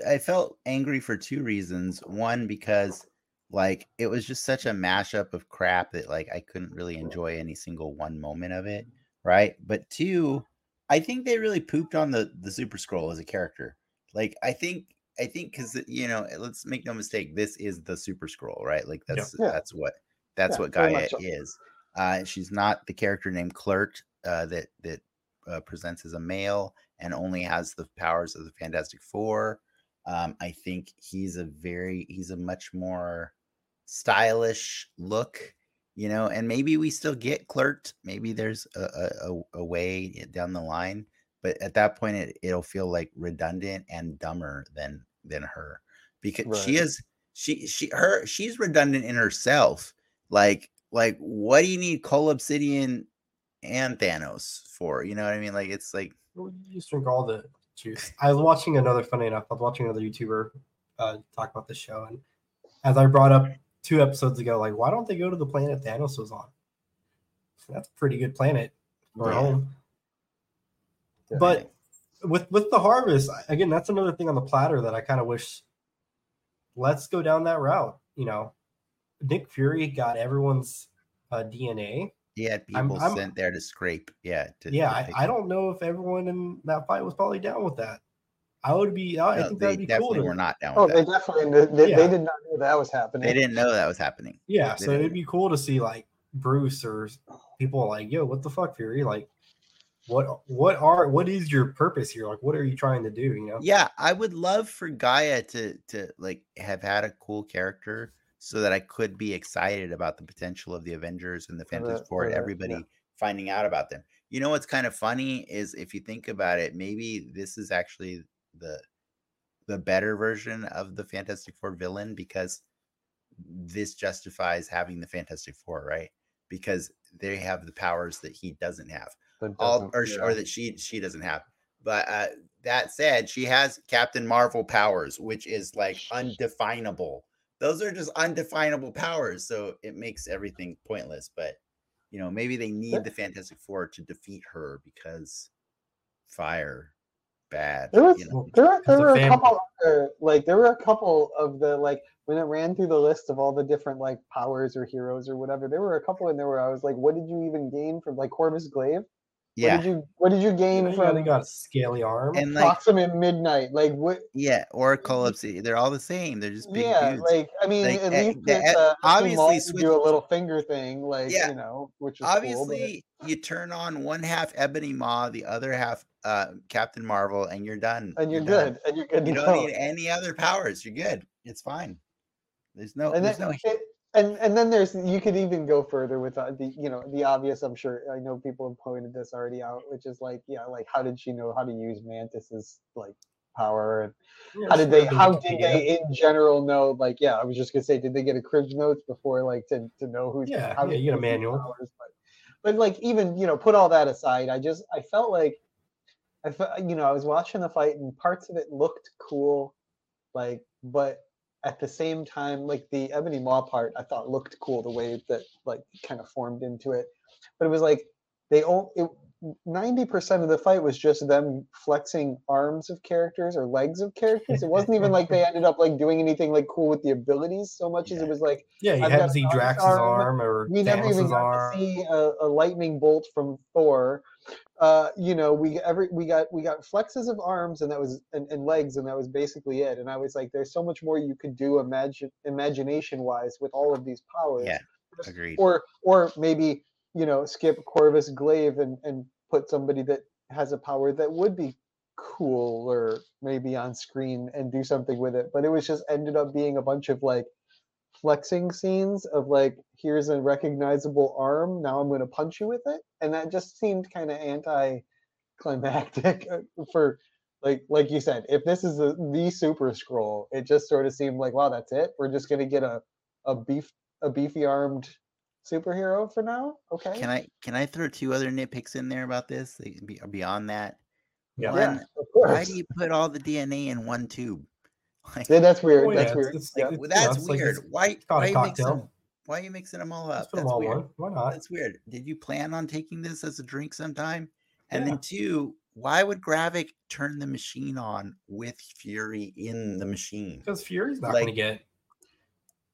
I felt angry for two reasons. One because like it was just such a mashup of crap that like I couldn't really enjoy any single one moment of it, right? But two, I think they really pooped on the the Super Skrull as a character. Like I think I think because you know, let's make no mistake, this is the Super Skrull, right? Like that's Yeah. that's what that's Yeah, what G'iah so. is. Uh, she's not the character named Clert uh, that that uh, presents as a male and only has the powers of the Fantastic Four. Um, I think he's a very he's a much more stylish look, you know, and maybe we still get Kl'rt. Maybe there's a, a, a- way down the line, but at that point it, it'll feel like redundant and dumber than than her because she is she she her she's redundant in herself. Like like what do you need Cull Obsidian and Thanos for? You know what I mean? Like it's like Well, you just drink all the juice. I was watching another funny enough. I was watching another YouTuber uh, talk about this show, and as I brought up two episodes ago, like why don't they go to the planet Thanos was on? That's a pretty good planet for Yeah. home. Yeah. But with with the harvest, again, that's another thing on the platter that I kind of wish. Let's go down that route. You know, Nick Fury got everyone's uh, DNA. He had I'm- people I'm- sent there to scrape. Yeah. To, Yeah, to I, I don't know if everyone in that fight was probably down with that. I would be. I No, think that'd be cool. definitely To, were not down Oh, with they that. definitely they, they, Yeah. they did not know that was happening. They didn't know that was happening. Yeah, They so it'd be cool to see like Bruce or people like, yo, what the fuck, Fury? Like, what what are what is your purpose here? Like, what are you trying to do? You know? Yeah, I would love for G'iah to to like have had a cool character so that I could be excited about the potential of the Avengers and the Fantastic Four and everybody yeah. finding out about them. You know what's kind of funny is if you think about it, maybe this is actually the the better version of the Fantastic Four villain because this justifies having the Fantastic Four, right? Because they have the powers that he doesn't have all doesn't- or, yeah. or that she she doesn't have. But uh, that said, she has Captain Marvel powers, which is like undefinable. Those are just undefinable powers, so it makes everything pointless. But you know, maybe they need the Fantastic Four to defeat her because fire bad. There was you know? there were, there As a were a couple other, like there were a couple of the like when it ran through the list of all the different like powers or heroes or whatever. There were a couple in there where I was like, what did you even gain from like Corvus Glaive? What yeah, did you what did you You gain know, from they got a scaly arm. and like Proxima Midnight? Like what? yeah, or Collapse. They're all the same. They're just big yeah, dudes. like I mean, Like, at eh, least the- it's, eh, uh, obviously obviously switch- do a little finger thing, like Yeah. you know, which is cool. but- obviously you turn on one half ebony maw the other half uh captain marvel and you're done and you're, done. good, and you're good you to don't go. need any other powers you're good it's fine there's no and there's then, no it- and and then there's you could even go further with uh, the you know the obvious i'm sure i know people have pointed this already out which is like yeah like how did she know how to use mantis's like power? And Yeah, how did they how did they in general know like yeah i was just gonna say did they get a cribs notes before like to, to know who's Yeah, how yeah, you get a manual. powers, but, but like even you know put all that aside i just i felt like i felt you know i was watching the fight and parts of it looked cool like but at the same time like the ebony maw part i thought looked cool the way that like kind of formed into it but it was like they all it, 90% of the fight was just them flexing arms of characters or legs of characters it wasn't even like they ended up like doing anything like cool with the abilities so much as it was like Yeah, you had to see Drax's arm. arm or we never even got arm. to see a, a lightning bolt from Thor. Uh, you know, we every we got we got flexes of arms and that was and, and legs and that was basically it. And I was like, there's so much more you could do imagine imagination wise with all of these powers. Yeah, agreed Or or maybe you know skip Corvus Glaive and and put somebody that has a power that would be cool or maybe on screen and do something with it. But it was just ended up being a bunch of like flexing scenes of like here's a recognizable arm now i'm going to punch you with it and that just seemed kind of anti-climactic for like like you said if this is the, the super Skrull it just sort of seemed like wow that's it we're just going to get a a beef a beefy armed superhero for now okay. Can i can i throw two other nitpicks in there about this like, beyond that? Yeah. yeah One, of why do you put all the dna in one tube like yeah, that's weird Oh, yeah, that's it's- weird it's- yeah. it's- well, you know, that's it's like weird it's why why are you mixing cocktail. why are you mixing them all up that's all weird one. Why not? That's weird. Did you plan on taking this as a drink sometime? And Yeah. then two, why would Gravik turn the machine on with Fury in the machine? Because Fury's not Like- going to get.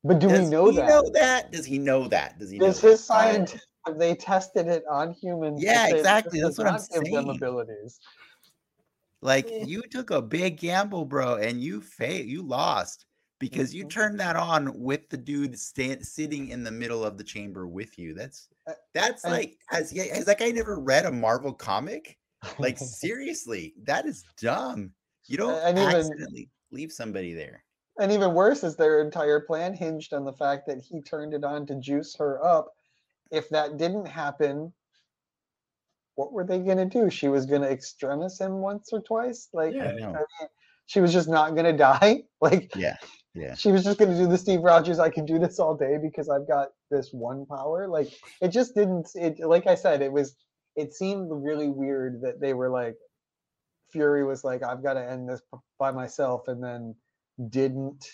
But do Does we know he that? know that? Does he know that? Does he know Does that? his scientists have they tested it on humans? to Yeah, exactly, that's what I'm not give them saying. abilities. Like you took a big gamble, bro, and you failed. You lost because you Mhm. turned that on with the dude stand, sitting in the middle of the chamber with you. That's that's like as yeah, has that guy never read a Marvel comic? Like seriously, that is dumb. You don't and even- accidentally leave somebody there. And even worse is their entire plan hinged on the fact that he turned it on to juice her up. If that didn't happen, what were they gonna do? She was gonna extremis him once or twice. Like Yeah. I know. I mean, she was just not gonna die. Like Yeah, yeah. she was just gonna do the Steve Rogers. I can do this all day because I've got this one power. Like it just didn't. It like I said, it was. It seemed really weird that they were like, Fury was like, I've got to end this by myself, and then didn't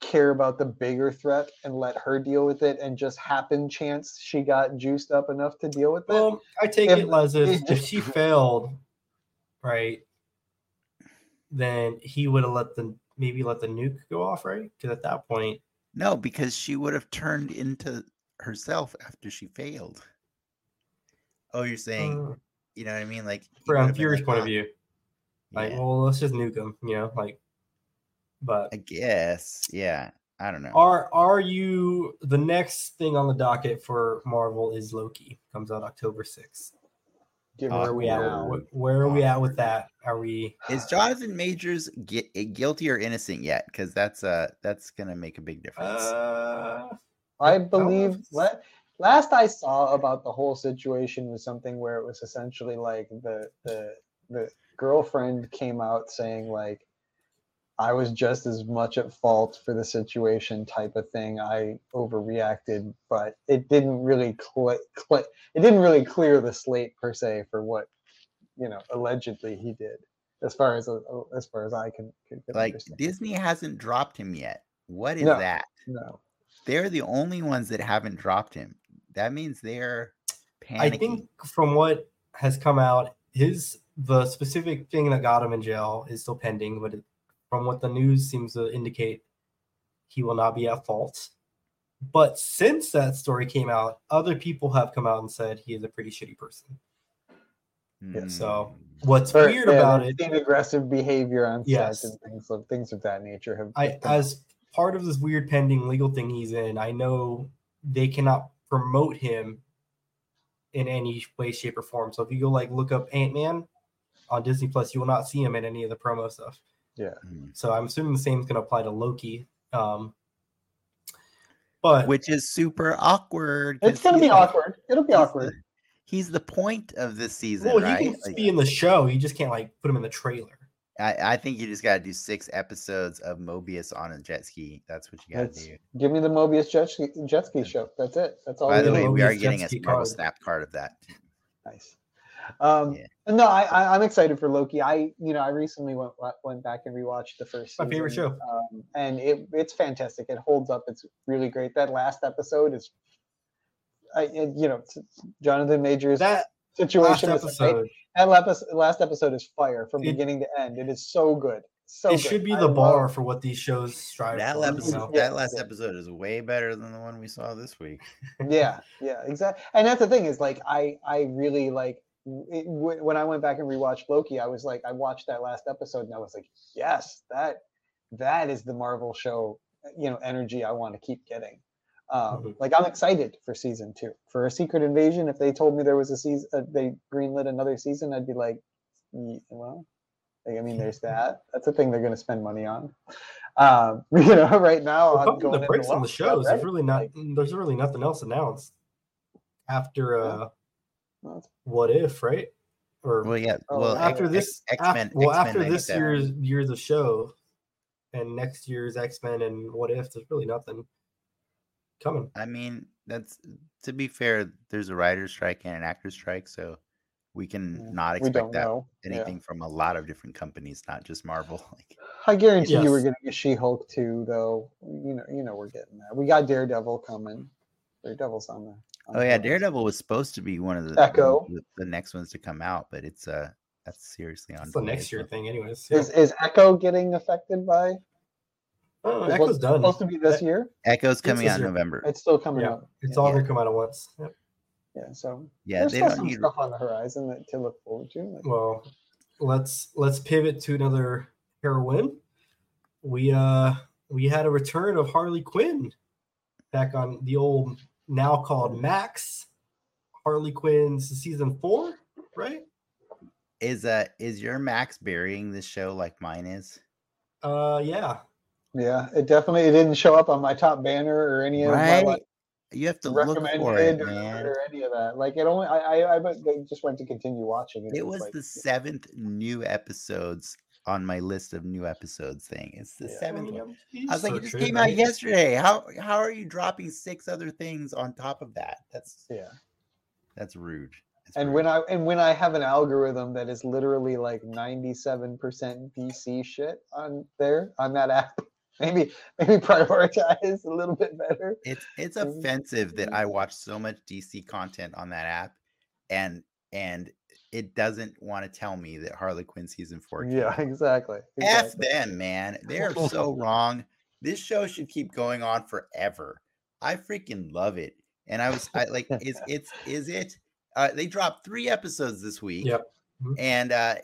care about the bigger threat and let her deal with it, and just happen chance she got juiced up enough to deal with it. Well, I take If- it as if, it if she failed, right, then he would have let the maybe let the nuke go off, right? Because at that point, No, because she would have turned into herself after she failed. Oh, you're saying, uh, you know what I mean? Like from have Fury's like, point of "Ah, view, like, yeah, well, let's just nuke him, you know, like. But I guess, yeah. I don't know. are are you the next thing on the docket for Marvel is Loki comes out October sixth. Give Where are we at? Where, where are we at with that? Are we? Is Jonathan Majors gui- eh, guilty or innocent yet? Because that's uh that's gonna make a big difference. Uh, I believe if it's- la- last I saw about the whole situation was something where it was essentially like the the the girlfriend came out saying like I was just as much at fault for the situation type of thing. I overreacted, but it didn't really cl- cl- it didn't really clear the slate per se for what you know allegedly he did. As far as uh, as far as I can, can, can like understand. Disney hasn't dropped him yet. What is No. that? no. They're the only ones that haven't dropped him. That means they're panicking. I think from what has come out, his the specific thing that got him in jail is still pending, but it, from what the news seems to indicate, he will not be at fault. But since that story came out, other people have come out and said he is a pretty shitty person. Mm, so- What's Or, weird yeah, about they've it, aggressive behavior on Yes. set and things of things of that nature have. I as part of this weird pending legal thing he's in, I know they cannot promote him in any way, shape, or form. So if you go like look up Ant Man on Disney Plus, you will not see him in any of the promo stuff. Mm. So I'm assuming the same is going to apply to Loki. Um, but which is super awkward. It's gonna be the- awkward. It'll be he's awkward. the- he's the point of this season, well, right? he can Like, be in the show. You just can't like put him in the trailer. I, I think you just gotta do six episodes of Mobius on a jet ski. That's what you gotta do. Give me the Mobius jet ski, jet ski show. That's it. That's all. By the way, need. we are getting a Marvel. Snap card of that. nice. Um, Yeah. No, I, I, I'm excited for Loki. I, you know, I recently went went back and rewatched the first. My favorite show. um, and it it's fantastic. It holds up. It's really great. That last episode is, I, it, you know, Jonathan Majors That last situation is great. episode, That last, last episode is fire from It- beginning to end. It is so good. So it good. should be the love- bar for what these shows strive That, for. you episode, know? Yeah, that last yeah. episode is way better than the one we saw this week. yeah yeah exactly and that's the thing is like i i really like it, w- when i went back and rewatched loki i was like i watched that last episode and i was like yes that that is the marvel show you know energy i want to keep getting um Mhm. like i'm excited for season two for a secret invasion if they told me there was a season uh, they greenlit another season i'd be like "Ye- well like, i mean there's that that's a thing they're going to spend money on um you know right now Well, i'm going the brakes on the shows. There's really not. like, There's really nothing else announced after uh, it's- what if, right? Or Well, yeah. Oh, Well, after X- this, X af- Men. well, after this year's year's of show, and next year's X Men and what if, there's really nothing coming. I mean, that's to be fair. There's a writer's strike and an actor's strike, so we can Yeah, not expect that know Yeah. anything from a lot of different companies, not just Marvel. Like, I guarantee you we're getting a She-Hulk too, though. You know, you know we're getting that. We got Daredevil coming. Daredevil's on the. On oh yeah. Daredevil was supposed to be one of the Echo. the, the next ones to come out, but it's uh that's seriously on the next year well. thing, anyways. Is is Echo getting affected by? Oh, It's Echo's what's done. supposed to be this year. Echo's coming out in. November. It's still coming Yeah, up. it's Yeah. all gonna come out at once. Yep. Yeah, so Yeah, there's they still some need. stuff on the horizon that to look forward to. Like, Well, let's let's pivot to another heroine. We uh we had a return of Harley Quinn back on the old now called Max Harley Quinn's season four, right? Is uh is your Max burying this show like mine is? Uh yeah. yeah, it definitely it didn't show up on my top banner or any of my like, You have to look for it, or, man. or any of that. Like it only I I, I but they just went to continue watching. and It was like, the seventh new episodes on my list of new episodes thing. It's the Yeah. Seventh one. I'm- you was like, it search just came out yesterday. How how are you dropping six other things on top of that? That's yeah. that's rude. It's And rude. when I and when I have an algorithm that is literally like 97% DC shit on there on that app, maybe maybe prioritize a little bit better. it's it's offensive that I watch so much DC content on that app, and and it doesn't want to tell me that Harley Quinn season four. Yeah, out. exactly. F them, man. They're so wrong. This show should keep going on forever. I freaking love it. And I was I like, is it's is it? Uh, they dropped three episodes this week. Yep. Mhm. And uh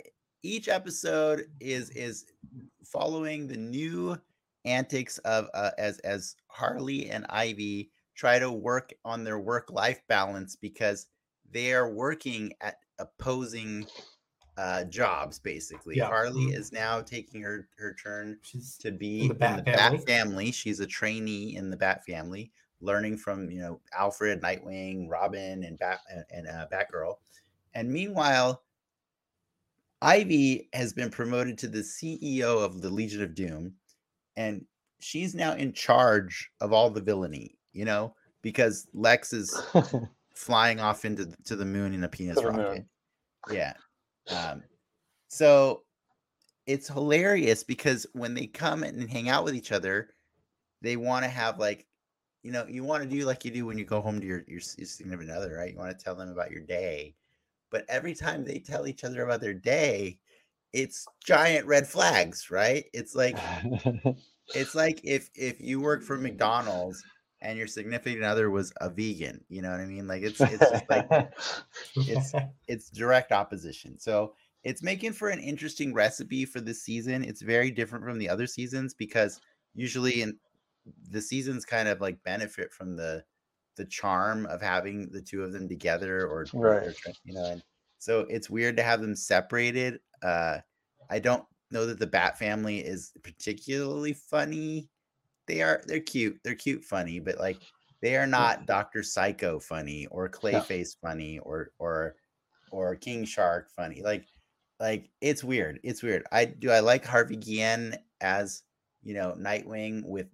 each episode is is following the new antics of uh, as as Harley and Ivy try to work on their work life balance because they are working at opposing uh jobs basically Yeah. harley Mhm. is now taking her her turn She's to be In the Bat family. family she's a trainee in the bat family learning from you know alfred nightwing robin and bat and, uh, batgirl and meanwhile ivy has been promoted to the ceo of the legion of doom and she's now in charge of all the villainy you know because lex is flying off into the, to the moon in a penis rocket. moon. Yeah. Um, so it's hilarious because when they come and hang out with each other, they want to have like, you know, you want to do like you do when you go home to your your, your significant other, right? You want to tell them about your day, but every time they tell each other about their day, it's giant red flags, right? It's like it's like if if you work for McDonald's and your significant other was a vegan, you know what I mean? Like it's it's just like it's it's direct opposition. So it's making for an interesting recipe for this season. It's very different from the other seasons because usually in the seasons kind of like benefit from the the charm of having the two of them together or, Right. you know and so it's weird to have them separated. Uh I don't know that the Bat family is particularly funny. They are they're cute. They're cute funny, but like they are not Dr. Psycho funny or Clayface funny or or or King Shark funny. Like like it's weird. It's weird. I do I like Harvey Guillen as you know Nightwing with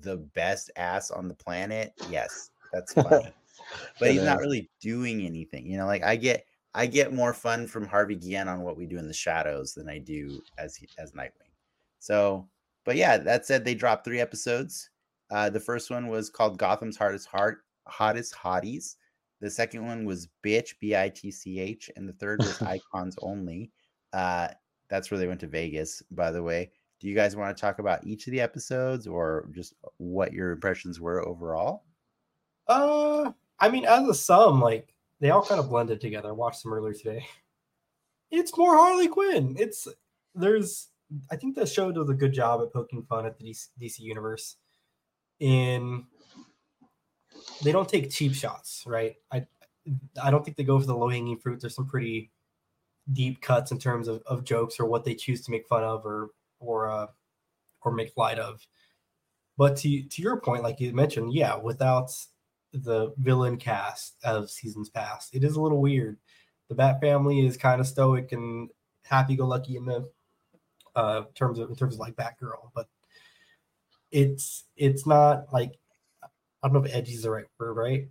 the best ass on the planet. Yes, that's funny. but he's not really doing anything. You know, like I get I get more fun from Harvey Guillen on what we do in the shadows than I do as as Nightwing. So, but yeah, that said, they dropped three episodes. Uh, the first one was called Gotham's Hardest Heart, Hottest Hotties. The second one was Bitch, B I T C H, and the third was Icons Only. Uh, that's where they went to Vegas, by the way. Do you guys want to talk about each of the episodes or just what your impressions were overall? Uh, I mean, as a sum, like they all kind of blended together. I watched them earlier today. It's more Harley Quinn. It's there's. I think the show does a good job at poking fun at the DC, DC universe. In they don't take cheap shots, right? I I don't think they go for the low hanging fruit. There's some pretty deep cuts in terms of, of jokes or what they choose to make fun of or or uh, or make light of. But to to your point, like you mentioned, yeah, without the villain cast of seasons past, it is a little weird. The Bat family is kind of stoic and happy-go-lucky in the uh, terms of in terms of like Batgirl, but it's it's not like I don't know if edgy is the right word, right?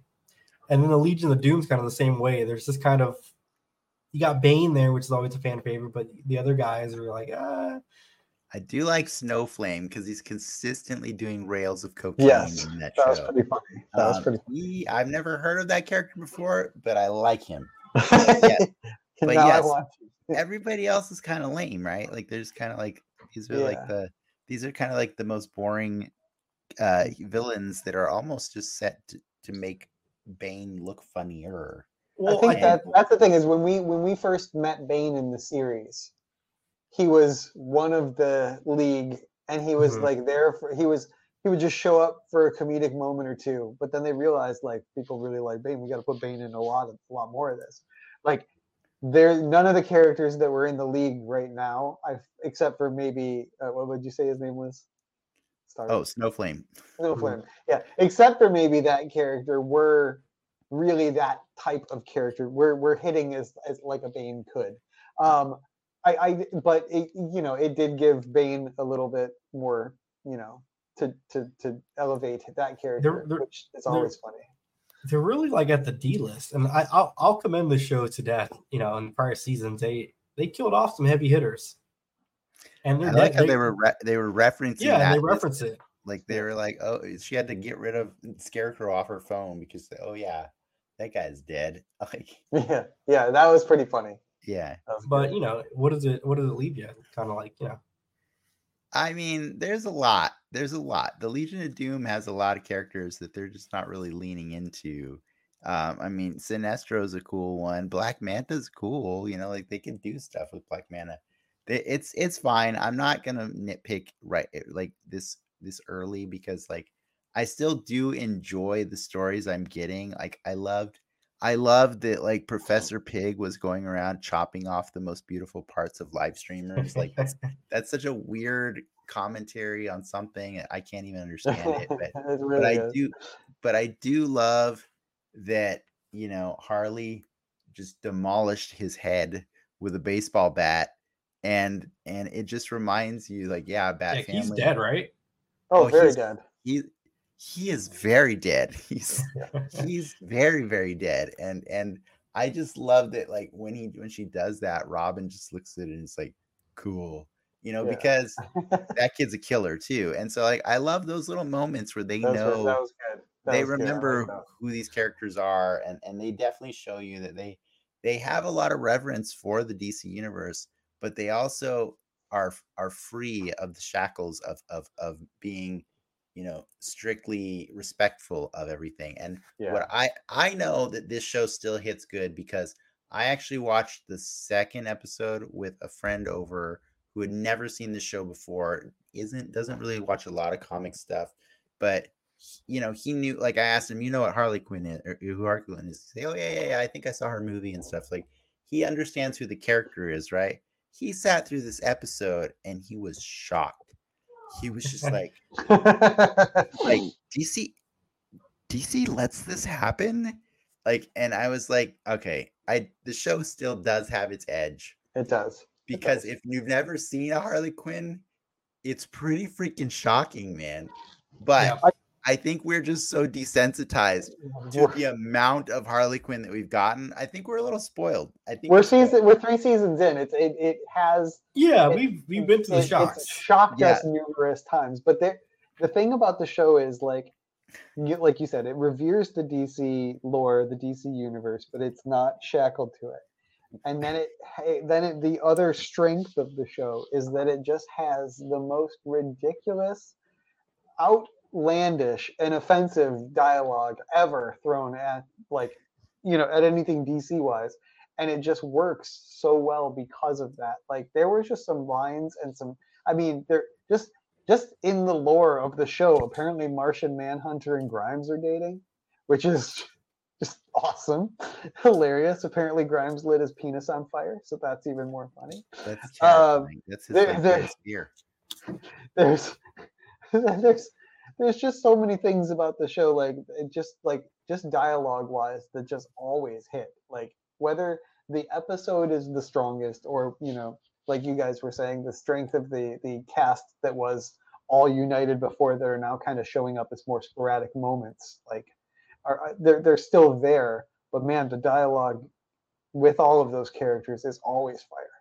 And then the Legion of Doom's kind of the same way. There's this kind of you got Bane there, which is always a fan favorite, but the other guys are like, ah, I do like Snowflame because he's consistently doing rails of cocaine Yes, in that That was pretty funny. That was Um, pretty he- I've never heard of that character before, but I like him. funny. but now I yes. Everybody else is kind of lame, right? Like there's kind of like these are like the these are kind of like the most boring uh villains that are almost just set to, to make Bane look funnier. I think that that's the thing is when we when we first met Bane in the series, he was one of the league, and he was Mhm. like there for he was he would just show up for a comedic moment or two, but then they realized like people really like Bane. We got to put Bane in a lot of a lot more of this. Like there, none of the characters that were in the league right now, I except for maybe uh, what would you say his name was? Sorry. Oh, Snowflame. No flame. Yeah, except for maybe that character, we're really that type of character. We're we're hitting as as like a Bane could. Um, I I but it, you know it did give Bane a little bit more you know to to to elevate that character, they're- which is they're- always funny. They're really like at the D list, and I, I'll I'll commend the show to death. You know, in prior seasons, they they killed off some heavy hitters, and I they're like dead- how they- they were re- they were referencing yeah, they this- reference it. like they were like, oh, she had to get rid of Scarecrow off her phone because oh yeah, that guy's dead. Like Yeah, yeah, that was pretty funny. yeah, was But good. you know, what does it what does it leave you? Kind of like you know, I mean, there's a lot. There's a lot. The Legion of Doom has a lot of characters that they're just not really leaning into. Um, I mean, Sinestro's a cool one. Black Manta's cool. You know, like they can do stuff with Black Manta. It's it's fine. I'm not gonna nitpick right eh, like this this early because like I still do enjoy the stories I'm getting. Like I loved I loved that like Professor Pig was going around chopping off the most beautiful parts of live streamers. Like that's that's such a weird commentary on something I can't even understand it. But It's but I do but I do love that you know Harley just demolished his head with a baseball bat and and it just reminds you like yeah bat yeah, family he's dead, right? Oh, oh, very he's- dead. he he is very dead he's he's very very dead and and i just love that like when he when she does that robin just looks at it and it's like cool you know Yeah. because that kid's a killer too and so like i love those little moments where they That know that was good. That they was like remember who these characters are and and they definitely show you that they they have a lot of reverence for the dc universe but they also are are free of the shackles of of of being you know strictly respectful of everything and Yeah. what i i know that this show still hits good because i actually watched the second episode with a friend over who had never seen the show before isn't doesn't really watch a lot of comic stuff but you know he knew like i asked him you know what harley quinn is or who harley quinn is? Say oh yeah yeah yeah i think i saw her movie and stuff. Like he understands who the character is right? He sat through this episode and he was shocked he was just like like DC DC lets this happen like and I was like okay I the show still does have its edge it does. because does. if you've never seen a Harley Quinn it's pretty freaking shocking man but Yeah. I think we're just so desensitized to the amount of Harley Quinn that we've gotten I think we're a little spoiled I think we're season. We're three seasons in. It's it. It has. Yeah, it- we've we've been to the it- shocks. It's shocked Yeah. us numerous times. But there, the thing about the show is like, you, like you said, it reveres the DC lore, the DC universe, but it's not shackled to it. And then it, then it, the other strength of the show is that it just has the most ridiculous, outlandish, and offensive dialogue ever thrown at like, you know, at anything DC wise and it just works so well because of that. Like there were just some lines and some I mean, they're just just in the lore of the show, apparently Martian Manhunter and Grimes are dating, which is just awesome. Hilarious. Apparently Grimes lit his penis on fire, so that's even more funny. that's um, that's his there- there- fear There's there's there's just so many things about the show like it just like just dialogue wise that just always hit. Like whether the episode is the strongest or you know like you guys were saying the strength of the the cast that was all united before that are now kind of showing up as more sporadic moments like are are- they're they're still there but man the dialogue with all of those characters is always fire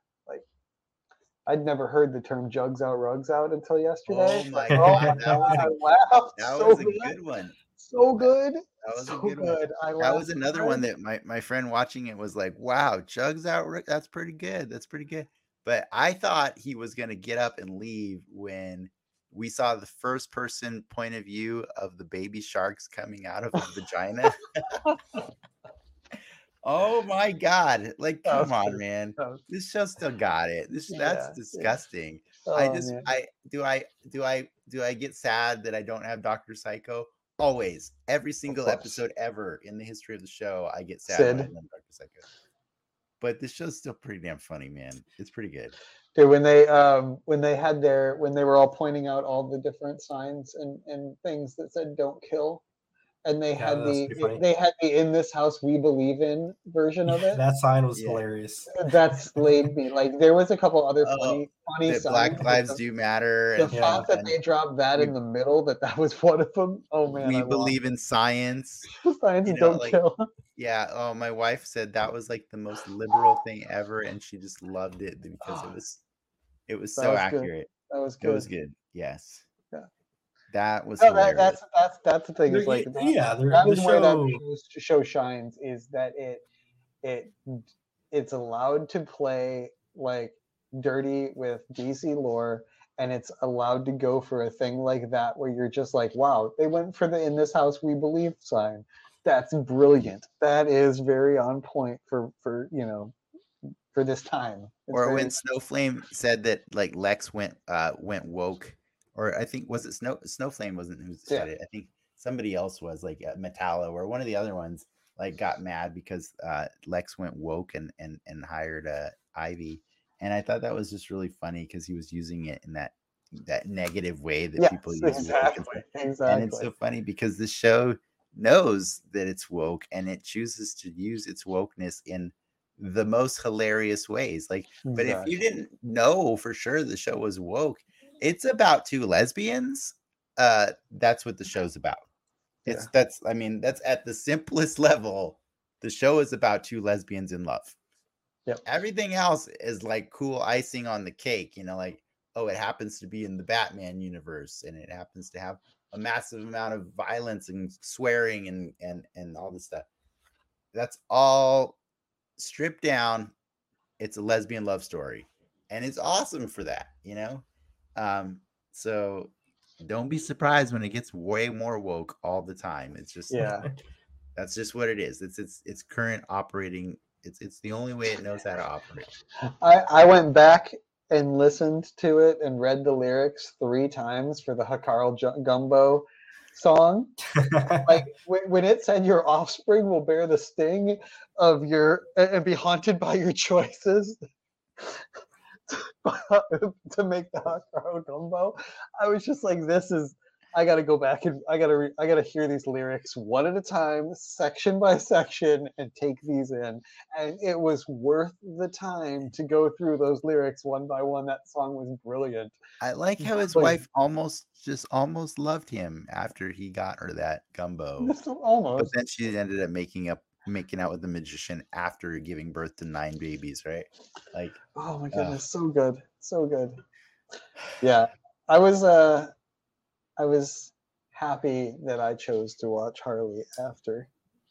I'd never heard the term "jugs out, rugs out" until yesterday. Oh my but, God, that was a- I laughed that so was a good, good one so good, that was so a good one good. I that was another one that my, my friend watching it was like, wow, Jugs out. That's pretty good. That's pretty good. But I thought he was going to get up and leave when we saw the first person point of view of the baby sharks coming out of the vagina. oh my god! Like, come on, man. This show still got it. This Yeah, that's yeah. disgusting. I Oh, just man. I do I do I do I get sad that I don't have Doctor Psycho? Always. Every single episode ever in the history of the show, I get sad when I Sid. don't have Doctor Psycho. But this show's still pretty damn funny, man. It's pretty good. Dude, when they um when they had their when they were all pointing out all the different signs and and things that said "Don't kill," and they Yeah, had the they had the "In this house we believe in" version of it. that sign was Yeah. hilarious. that slayed me. Like there was a couple other Oh, funny funny signs. Black Lives the, do matter. The and, fact that they dropped that in the middle, that that was one of them. Oh man, we I believe in science. it. Signs you know, don't like, kill. Yeah. Oh, my wife said that was like the most liberal thing ever, and she just loved it because it was it was That so was good. accurate. That was It good. was good. Yes. Yeah. That was No, that, that's that's that's the thing. Is They're- like yeah, they're- that the is where that show- show, show shines is that it it it's allowed to play like dirty with DC lore and it's allowed to go for a thing like that where you're just like wow they went for the in this house we believe sign that's brilliant that is very on point for for you know for this time It's or very- when Snowflame said that like Lex went uh went woke, or I think was it Snow Snowflame wasn't who said it. I think somebody else was like uh, Metallo or one of the other ones like got mad because uh Lex went woke and and and hired uh Ivy, and I thought that was just really funny because he was using it in that that negative way that yes, people use exactly stuff. exactly and it's so funny because the show knows that it's woke and it chooses to use its wokeness in the most hilarious ways like but if you didn't know for sure the show was woke it's about two lesbians uh that's what the show's about. It's Yeah. that's i mean that's at the simplest level the show is about two lesbians in love. Yep. everything else is like cool icing on the cake you know like oh it happens to be in the batman universe and it happens to have a massive amount of violence and swearing and and and all this stuff. That's all stripped down. It's a lesbian love story and it's awesome for that you know um so don't be surprised when it gets way more woke all the time. It's just yeah. that's just what it is. It's it's it's current operating. It's it's the only way it knows how to operate. I, I went back and listened to it and read the lyrics three times for the Hakarl Gumbo song. Like when, it said your offspring will bear the sting of your and be haunted by your choices to make the Hakarl Gumbo, I was just like, this is. I gotta go back and I gotta re- I gotta hear these lyrics one at a time, section by section, and take these in and it was worth the time to go through those lyrics one by one. That song was brilliant. i like how his Like- wife almost just almost loved him after he got her that gumbo Almost, but then she ended up making up making out with the magician after giving birth to nine babies right like Oh my goodness, so good, so good. Yeah, I was uh, I was happy that I chose to watch Harley after.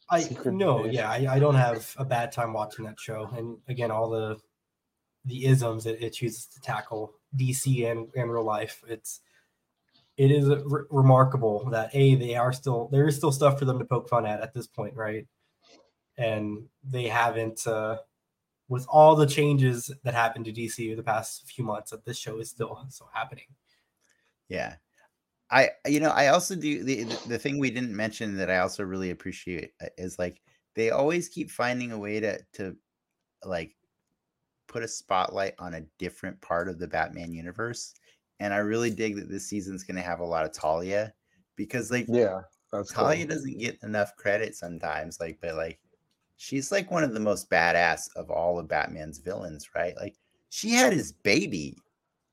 I Secret no, Invasion. yeah, I, I don't have a bad time watching that show. And again, all the the isms it, it chooses to tackle DC and, and real life. It's it is re- remarkable that a they are still there is still stuff for them to poke fun at at this point, right? And they haven't uh, with all the changes that happened to DC the past few months. That this show is still still happening. Yeah. I you know, I also do the the- the thing we didn't mention that I also really appreciate uh, is like they always keep finding a way to to like put a spotlight on a different part of the Batman universe. And I really dig that this season's going to have a lot of Talia because like Yeah, that's Talia doesn't get enough credit sometimes like but like she's like one of the most badass of all of Batman's villains, right? Like she had his baby.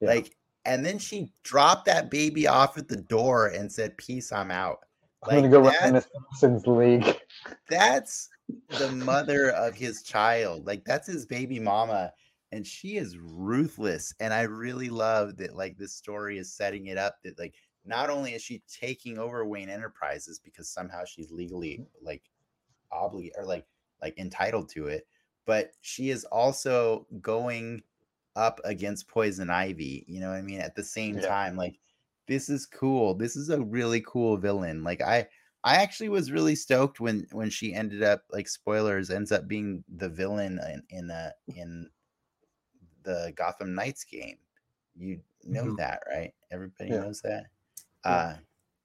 Yeah. Like and then she dropped that baby off at the door and said, "Peace, I'm out." I'm gonna go that- run the Citizens League. That's the mother of his child. Like that's his baby mama and she is ruthless and I really love that like this story is setting it up that like not only is she taking over Wayne Enterprises because somehow she's legally like obligated or like like entitled to it, but she is also going up against Poison Ivy, you know what I mean? At the same Yeah. time like this is cool. This is a really cool villain. Like I I actually was really stoked when when she ended up like spoilers ends up being the villain in in the in the Gotham Knights game. You know Mhm. that, right? Everybody Yeah. knows that. Yeah. Uh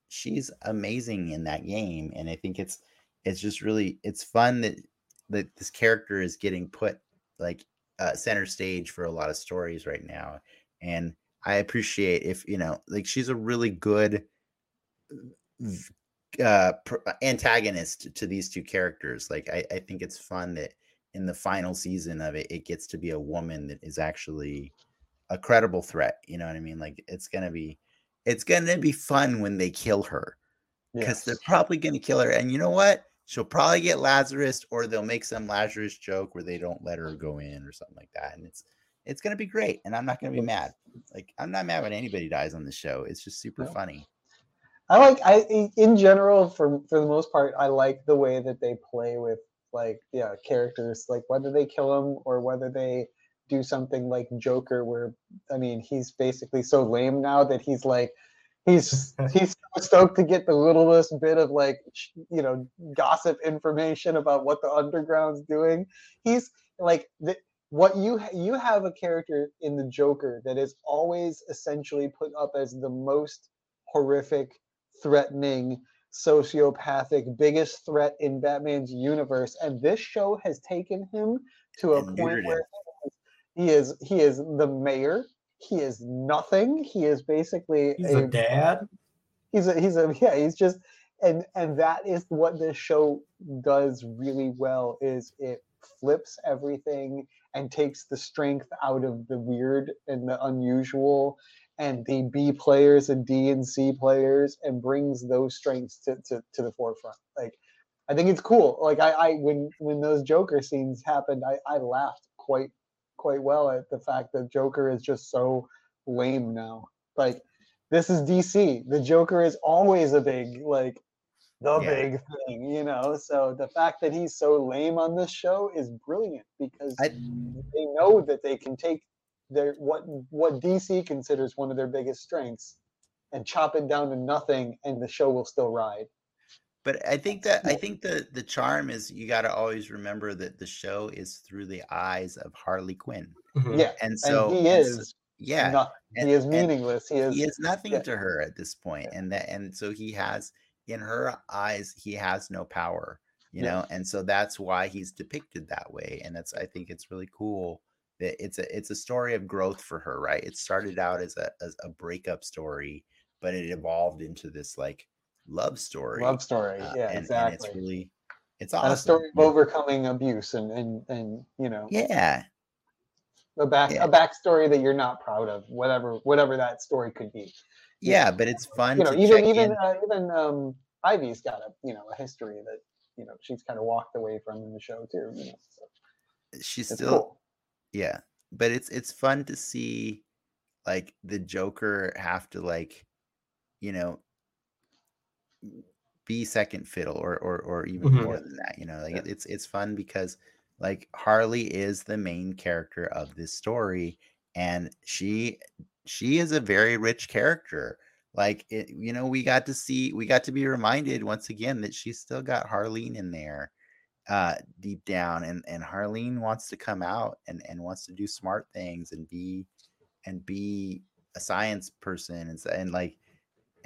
she's amazing in that game and I think it's it's just really it's fun that that this character is getting put like uh, center stage for a lot of stories right now and I appreciate if you know like she's a really good uh pr- antagonist to these two characters like I, I think it's fun that in the final season of it it gets to be a woman that is actually a credible threat you know what i mean like it's gonna be it's gonna be fun when they kill her because Yes. they're probably gonna kill her and you know what she'll probably get lazarus or they'll make some lazarus joke where they don't let her go in or something like that and it's it's gonna be great and i'm not gonna be mad. Like i'm not mad when anybody dies on the show it's just super funny. I like I in- in general for for the most part I like the way that they play with like yeah characters like whether they kill him or whether they do something like Joker where I mean he's basically so lame now that he's like he's he's so stoked to get the littlest bit of like you know gossip information about what the underground's doing he's like the, what you you have a character in the Joker that is always essentially put up as the most horrific threatening, sociopathic, biggest threat in Batman's universe. And this show has taken him to a point where he is he is the mayor. He is nothing. He is basically He's a dad. he's a he's a yeah he's just and and that is what this show does really well is it flips everything and takes the strength out of the weird and the unusual and the b players and d and c players and brings those strengths to, to, to the forefront like i think it's cool like i i when when those joker scenes happened i i laughed quite quite well at the fact that joker is just so lame now like this is DC. The Joker is always a big like the Yeah. big thing, you know. So the fact that he's so lame on this show is brilliant because I- they know that they can take their what what DC considers one of their biggest strengths and chop it down to nothing and the show will still ride. But I think that I think the the charm is you got to always remember that the show is through the eyes of Harley Quinn, Mhm. Yeah. and so and he and so- is yeah, not, and- he is meaningless. He is he is nothing yeah. to her at this point, and that and so he has in her eyes he has no power, you Yeah. know, and so that's why he's depicted that way, and that's I think it's really cool that it's a it's a story of growth for her, right? It started out as a as a breakup story, but it evolved into this like love story. love story. uh, yeah, and, exactly. and it's really it's and a story of overcoming abuse and and and you know Yeah, a back Yeah. a backstory that you're not proud of, whatever whatever that story could be. yeah, but it's fun. You know, even even uh, even um, Ivy's got a you know a history that you know she's kind of walked away from in the show too. You know, so she's it's still cool. yeah but it's it's fun to see like the joker have to like you know be second fiddle or or, or even Mhm. more than that you know like Yeah. it's it's fun because like harley is the main character of this story and she she is a very rich character like it you know we got to see we got to be reminded once again that she's still got harleen in there uh deep down and and harleen wants to come out and and wants to do smart things and be and be a science person and, and like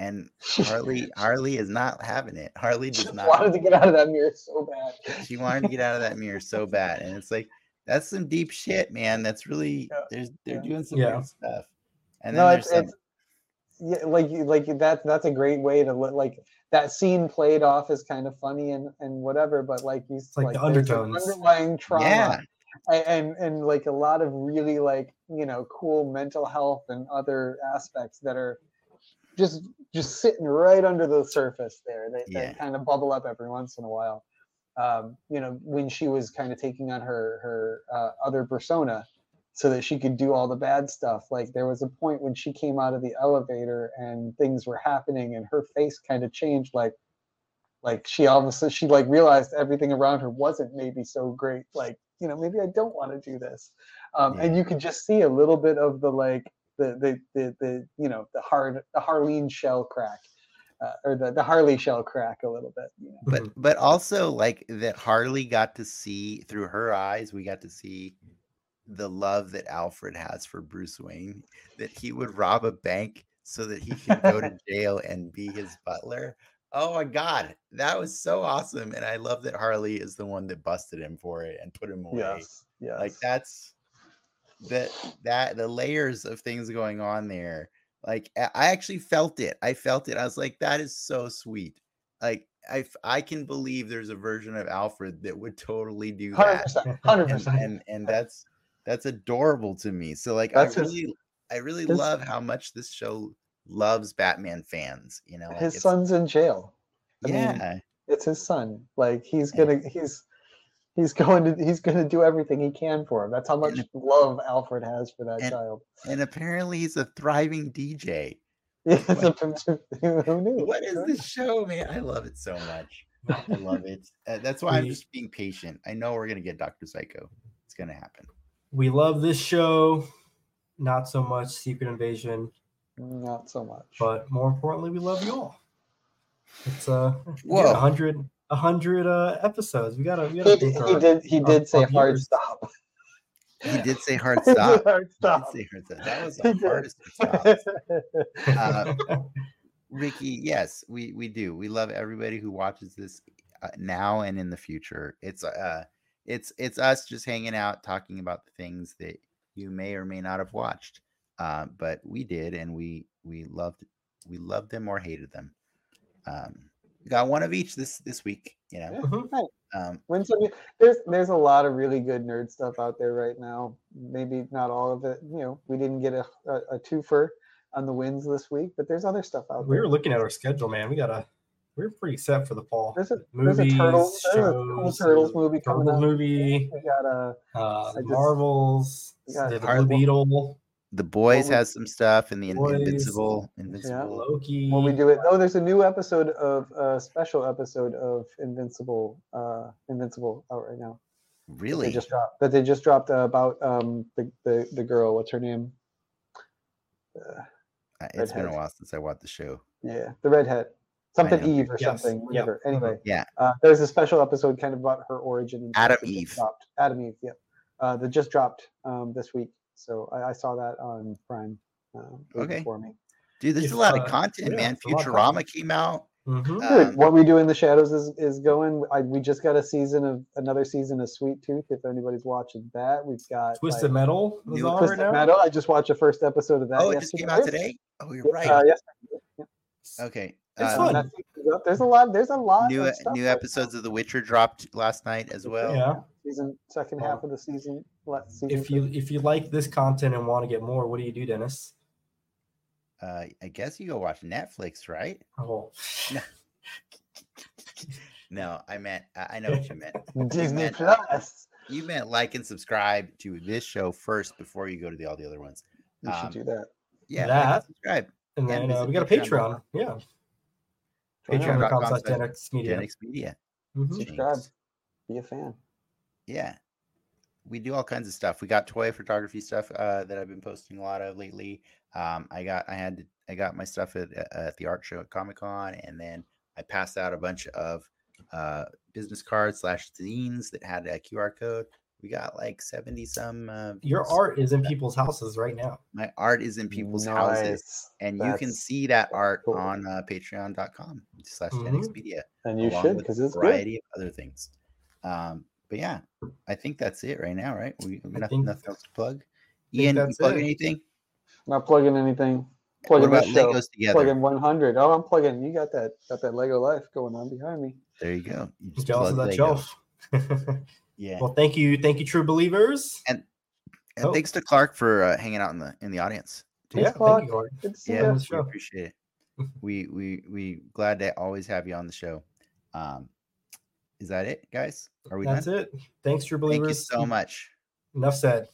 and harley harley is not having it harley She does wanted to get out of that mirror so bad. she wanted to get out of that mirror so bad and it's like that's some deep shit man that's really Yeah, there's they're yeah. doing some Yeah. weird stuff and no, it's, some, it's yeah, like like that. That's a great way to look. Like that scene played off as kind of funny and and whatever, but like you like the there's undertones. underlying trauma. yeah and, and and like a lot of really like you know cool mental health and other aspects that are just just sitting right under the surface there. They, Yeah. that kind of bubble up every once in a while. Um, you know when she was kind of taking on her her uh, other persona so that she could do all the bad stuff like there was a point when she came out of the elevator and things were happening and her face kind of changed like like she all of a sudden she like realized everything around her wasn't maybe so great like you know maybe i don't want to do this. Um, and you could just see a little bit of the like the the the, the you know the hard the Harleen shell crack. Uh, or the, the Harley shell crack a little bit. You know? but but also like that Harley got to see through her eyes, we got to see the love that Alfred has for Bruce Wayne, that he would rob a bank so that he could go to jail and be his butler. Oh my god, that was so awesome. And I love that Harley is the one that busted him for it and put him away. Yes, yes. Like that's that that the layers of things going on there like I actually felt it. I felt it. I was like, that is so sweet. Like i i can believe there's a version of Alfred that would totally do that. percent, hundred And, percent. and and that's that's adorable to me. So like That's I his- really I really his- love how much this show loves Batman fans, you know. like, His son's in jail. I mean, yeah. It's his son. Like he's gonna he's he's going to he's gonna do everything he can for him. That's how much And- love Alfred has for that and- child. and apparently he's a thriving DJ. Yeah, who knew? What is this show, man? I love it so much. I love it. Uh, that's why I'm just being patient. I know we're gonna get Doctor Psycho. It's gonna happen. We love this show, not so much Secret Invasion, Not so much. but more importantly, we love you all. It's uh, Whoa. a hundred, a hundred uh episodes. We gotta, we he, gotta did- he our- did he our- did say our hard viewers. stop. He did say hard He did stop. hard He stop. did say hard stop. That was He the did. hardest stop. Uh, Ricky, yes, we we do. We love everybody who watches this uh, now and in the future. It's uh it's it's us just hanging out talking about the things that you may or may not have watched. Uh, but we did and we we loved we loved them or hated them. Um we got one of each this this week, you know. Yeah, Mhm. right. Um When some, there's there's a lot of really good nerd stuff out there right now. Maybe not all of it. You know, we didn't get a, a, a twofer on the wins this week, but there's other stuff out we there. were looking at our schedule, man. We gotta, we're pretty set for the fall. There's a there's Movies, a turtles there's a cool turtles movie coming Turtles up. movie, We got a uh, I just- Marvels, we got the Blue Beetle, the boys we- has some stuff and the Boys. invincible invincible Loki. when we do it. Oh, there's a new episode of a special episode of Invincible. Uh, Invincible out right now. that really They just dropped that they just dropped uh, about um the, the the girl. What's her name? Uh, Uh, it's been a while since I watched the show. yeah, the redhead. Something. Eve or Yes, something. yep, Whatever. Anyway. Yeah. Uh, there's a special episode kind of about her origin. and stuff Atom Eve. Dropped. Atom Eve. Yep. Uh, that just dropped um, this week. So I, I saw that on Prime. Um, Okay. For me. Dude, there's If, a lot uh, of content, yeah, man. it's a lot of Futurama came out. Mhm. Um, what we do in the shadows is is going. I, we just got a season of another season of Sweet Tooth. If anybody's watching that, we've got Twisted like, Metal is New on right Twisted now. Metal. I just watched the first episode of that. oh, it just came out today. Oh, you're right. Uh, yes. okay. It's Uh, fun. that season's up. There's a lot. There's a lot. new of stuff new right episodes of The Witcher dropped last night as well. Yeah. Now. Season second half of the season. la- season If you if you like this content and want to get more, what do you do, Dennis? Uh, I guess you go watch Netflix, right? Oh, No, I meant I I know what you meant. Disney meant- Plus. You meant like and subscribe to this show first before you go to the, all the other ones. You should Um, do that. Yeah, like and subscribe. and Yeah, then uh, we got a Patreon. Patreon. Yeah, Patreon. up, patreon.com com slash slash Den X Media. Den X Media. Mhm. Subscribe. Be a fan. Yeah we do all kinds of stuff we got toy photography stuff uh, that i've been posting a lot of lately um, i got i had to, i got my stuff at, uh, at the art show at comic-con and then i passed out a bunch of uh, business cards slash zines that had a qr code we got like 70 some uh, Your art is in people's houses right now. my art is in people's houses Nice. and you can see that art cool. on uh, patreon.com slash Mhm. Genix And you along should with because a it's good. variety of other things. Um, but yeah, I think that's it right now, right? We, we I nothing, think- nothing else to plug. Ian, you plug it. anything? Not plugging anything. What Plugging about this show. Legos together? Plugging 100. Oh, I'm plugging. You got that. Got that Lego life going on behind me. There you go. You just Jealous of that Lego. shelf. Yeah. well, thank you, thank you, true believers. and oh. thanks to Clark for uh, hanging out in the in the audience. Thanks, yeah, Clark. thank you, Gordon. Good to see Yeah, you. we the appreciate it. we we we glad to always have you on the show. Um, is that it, guys? Are we done? That's done? it. Thanks, true Thank you so much. Enough said.